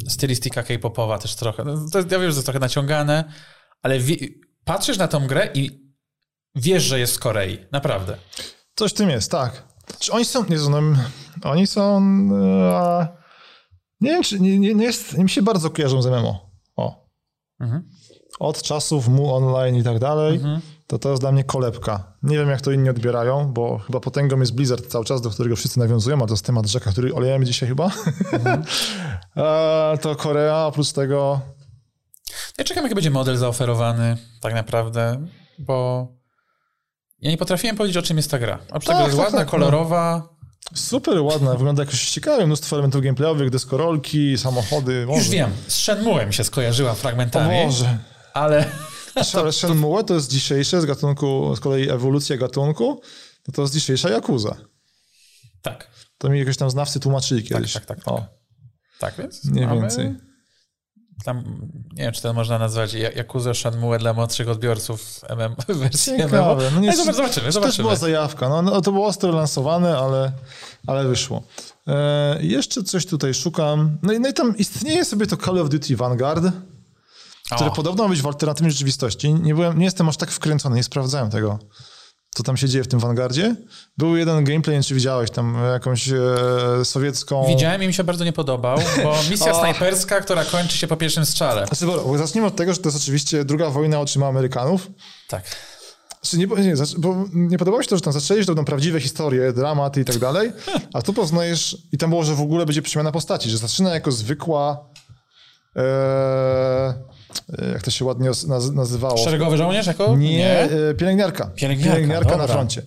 stylistyka K-popowa też trochę. No, To, ja wiem, że to jest trochę naciągane, ale wi- patrzysz na tą grę i wiesz, że jest z Korei. Naprawdę. Coś w tym jest, tak. Czy oni są, nie znam, oni są, e, nie wiem, czy nie, nie, jest, mi się bardzo kojarzą z MMO. O. Mhm. Od czasów Mu Online i tak dalej, Mhm. to to jest dla mnie kolebka. Nie wiem, jak to inni odbierają, bo chyba potęgą jest Blizzard cały czas, do którego wszyscy nawiązują, a to jest temat rzeka, który olejemy dzisiaj chyba. Mhm. e, to Korea, oprócz tego Ja czekam, jaki będzie model zaoferowany tak naprawdę, bo ja nie potrafiłem powiedzieć, o czym jest ta gra. Oprócz Tak, tego jest tak, ładna, tak, no. kolorowa. Super ładna, wygląda jakoś ciekawie, mnóstwo elementów gameplayowych, deskorolki, samochody. Boże. Już wiem, z Shenmue mi się skojarzyła O fragmentami, Boże. Ale Ale Shenmue to jest dzisiejsze z gatunku, z kolei ewolucja gatunku, no to jest dzisiejsza Yakuza. tak, To mi jakoś tam znawcy tłumaczyli kiedyś. tak, tak, tak. O, tak więc mniej mamy więcej. Tam, nie wiem, czy to można nazwać Yakuza Shenmue dla młodszych odbiorców MM, wersji MMO. No nie, Ale zobacz, zobaczymy, to też zobaczymy. była zajawka. No, no, to było ostro lansowane, ale, ale wyszło. E, jeszcze coś tutaj szukam. No i, no i tam istnieje sobie to Call of Duty Vanguard, które O, podobno ma być w alternatywnej rzeczywistości. Nie, byłem, nie jestem aż tak wkręcony, nie sprawdzałem tego. co tam się dzieje w tym Vanguardzie. Był jeden gameplay, nie czy widziałeś, tam jakąś e, sowiecką... Widziałem i mi się bardzo nie podobał, bo misja snajperska, która kończy się po pierwszym strzale. Znaczy, bo, zacznijmy od tego, że to jest oczywiście druga wojna oczyma Amerykanów. Tak. Znaczy nie, nie, bo nie podobało się to, że tam zaczęli, że to będą prawdziwe historie, dramaty i tak dalej, a tu poznajesz, i tam było, że w ogóle będzie przemiana postaci, że zaczyna jako zwykła e, jak to się ładnie nazywało? Szeregowy żołnierz jako? Nie, nie. E, pielęgniarka. Pielęgniarka, pielęgniarka na froncie.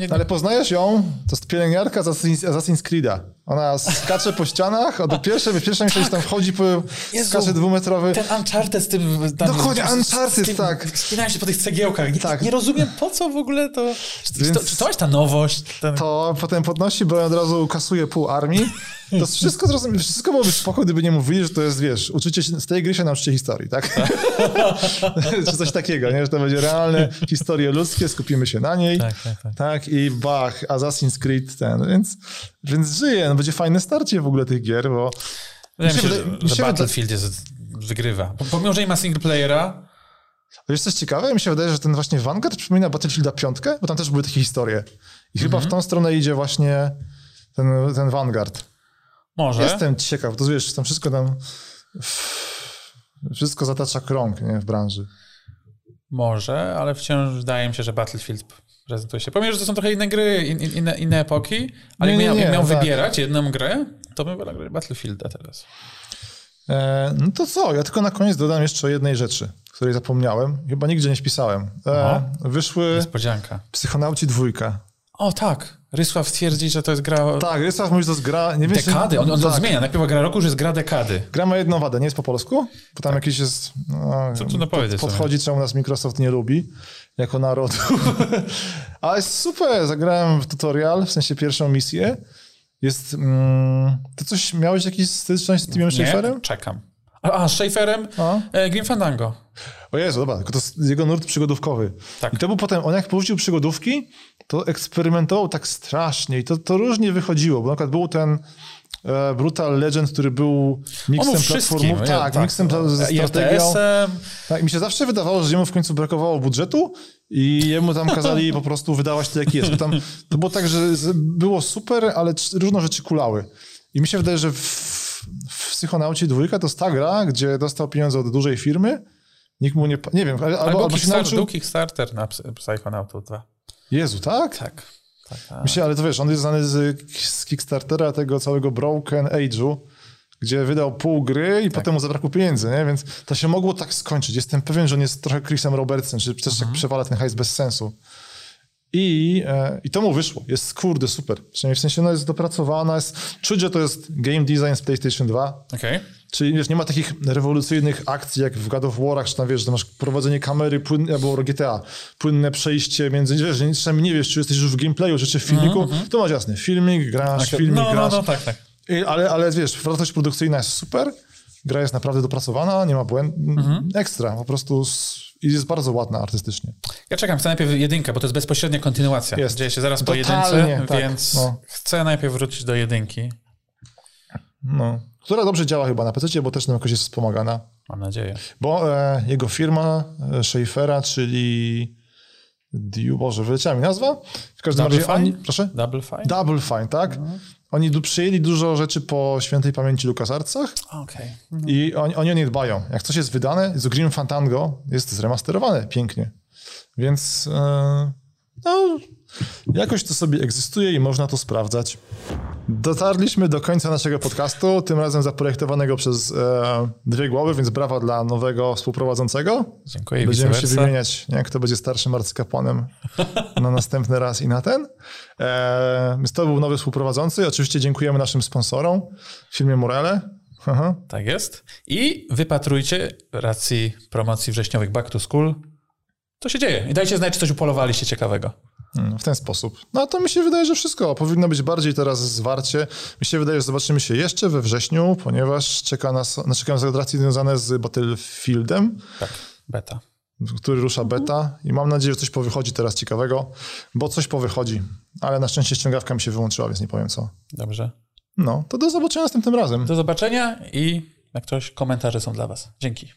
Nie... Ale poznajesz ją, to jest pielęgniarka z Assassin's Creed'a. Ona skacze po ścianach, od pierwszej, pierwsza myśl, że tam wchodzi po Jezu, skacze dwumetrowy. Ten Uncharted z tym... Tam, Dokładnie, Uncharted, tym, tak. Wspinają się po tych cegiełkach. Nie, tak. nie rozumiem, po co w ogóle to... Więc to, czy to jest ta nowość? Ten... To potem podnosi, bo od razu kasuje pół armii. To wszystko zrozumie, wszystko byłoby spoko, gdyby nie mówili, że to jest, wiesz, uczycie się, z tej gry się nauczycie historii, tak? Czy coś takiego, nie? Że to będzie realne historie ludzkie, skupimy się na niej. Tak, tak, tak. tak i bach, Assassin's Creed ten, więc, więc żyje, no będzie fajne starcie w ogóle tych gier, bo... Wydaje mi się, że, że Battlefield jest, wygrywa. Pomimo, że nie ma single playera, Wiesz, coś ciekawe? Mi się wydaje, że ten właśnie Vanguard przypomina Battlefielda 5, bo tam też były takie historie. I chyba w mhm. tą stronę idzie właśnie ten, ten Vanguard. Może. Jestem ciekaw, to wiesz, tam wszystko tam wszystko zatacza krąg nie, w branży. Może, ale wciąż wydaje mi się, że Battlefield prezentuje się. Pomimo, że to są trochę inne gry, in, inne, inne epoki, ale nie, nie, nie, miał, miał tak. wybierać jedną grę, to bym grać Battlefielda teraz. E, no to co, ja tylko na koniec dodam jeszcze o jednej rzeczy, której zapomniałem. Chyba nigdzie nie spisałem. E, wyszły Niespodzianka. Psychonauci dwójka. O tak, Rysław twierdzi, że to jest gra... Tak, Rysław mówi, że to jest gra... Nie wiem, dekady, on, on tak. zmienia. Najpierw gra roku, że jest gra dekady. Gra ma jedną wadę, nie jest po polsku? Bo tam tak. jakiś jest... No, Co tu powiedzieć Podchodzi, czemu nas Microsoft nie lubi jako narodu. Ale jest super, zagrałem w tutorial, w sensie pierwszą misję. Jest... Mm, ty coś, miałeś jakiś styczność z Timem Schaferem? czekam. A, a z Schaferem e, Grim Fandango. O Jezu, dobra, to jest jego nurt przygodówkowy. Tak. I to był potem, on jak porzucił przygodówki, to eksperymentował tak strasznie i to, to różnie wychodziło, bo na przykład był ten Brutal Legend, który był miksem platformów, tak, tak, miksem no, ze strategią. Tak, i mi się zawsze wydawało, że jemu w końcu brakowało budżetu i jemu tam kazali po prostu wydawać to, jak jest. Bo tam, to było tak, że było super, ale różne rzeczy kulały. I mi się wydaje, że w, w Psychonaucie dwójka to jest ta gra, gdzie dostał pieniądze od dużej firmy, nikt mu nie... Nie wiem, albo, albo, albo Kickstarter, nauczył... Kickstarter na Psychonautu 2. Jezu, tak? Tak. Tak, tak. Myślę, ale to wiesz, on jest znany z, z Kickstartera tego całego Broken Age'u, gdzie wydał pół gry i tak. potem mu zabrakło pieniędzy, nie? Więc to się mogło tak skończyć. Jestem pewien, że on jest trochę Chrisem Robertsem, czy też mhm. jak przewala ten hajs bez sensu. I, e, I to mu wyszło. Jest kurde super. Przynajmniej w sensie no jest dopracowana, jest, czuć, że to jest game design z PlayStation 2. Okay. Czyli wiesz, nie ma takich rewolucyjnych akcji jak w God of War'ach, czy tam wiesz, że masz prowadzenie kamery płynne, albo GTA, płynne przejście między, wiesz, czasami nie wiesz, czy jesteś już w gameplayu, czy, czy w filmiku, mm -hmm. to masz jasne, filmik, grasz, tak, filmik, no, grasz. No, no, tak, tak. I, ale, ale wiesz, wartość produkcyjna jest super, gra jest naprawdę dopracowana, nie ma błędów, mm -hmm. ekstra, po prostu i jest bardzo ładna artystycznie. Ja czekam, chcę najpierw jedynkę, bo to jest bezpośrednia kontynuacja. Jest. Dzieje się zaraz Totalnie, po jedynce, tak, więc no. chcę najpierw wrócić do jedynki. No która dobrze działa chyba na PC, bo też nam jakoś jest wspomagana. Mam nadzieję. Bo e, jego firma e, Schaeffera, czyli Diu, Boże, wyleciała mi nazwa. W każdym Double razie oni, proszę? Double Fine? Double Fine, tak. Mhm. Oni przyjęli dużo rzeczy po świętej pamięci LucasArtsach okay. Mhm. i oni, oni o nie dbają. Jak coś jest wydane, z Green Fantango jest zremasterowane pięknie. Więc e, no, Jakoś to sobie egzystuje i można to sprawdzać. Dotarliśmy do końca naszego podcastu, tym razem zaprojektowanego przez e, dwie głowy, więc brawa dla nowego współprowadzącego. Dziękuję. Będziemy się wymieniać, nie, kto będzie starszym arcykapłanem na następny raz i na ten. E, więc to był nowy współprowadzący. Oczywiście dziękujemy naszym sponsorom, firmie Morele. Aha. Tak jest. I wypatrujcie racji promocji wrześniowych Back to School. Co się dzieje? I dajcie znać, czy coś upolowaliście ciekawego. Mm, w ten sposób. No to mi się wydaje, że wszystko powinno być bardziej teraz zwarcie. Mi się wydaje, że zobaczymy się jeszcze we wrześniu, ponieważ czeka nas, no, czekają atrakcje związane z Battlefieldem. Tak, beta. Który rusza beta i mam nadzieję, że coś powychodzi teraz ciekawego, bo coś powychodzi. Ale na szczęście ściągawka mi się wyłączyła, więc nie powiem co. Dobrze. No, to do zobaczenia następnym razem. Do zobaczenia i jak ktoś komentarze są dla Was. Dzięki.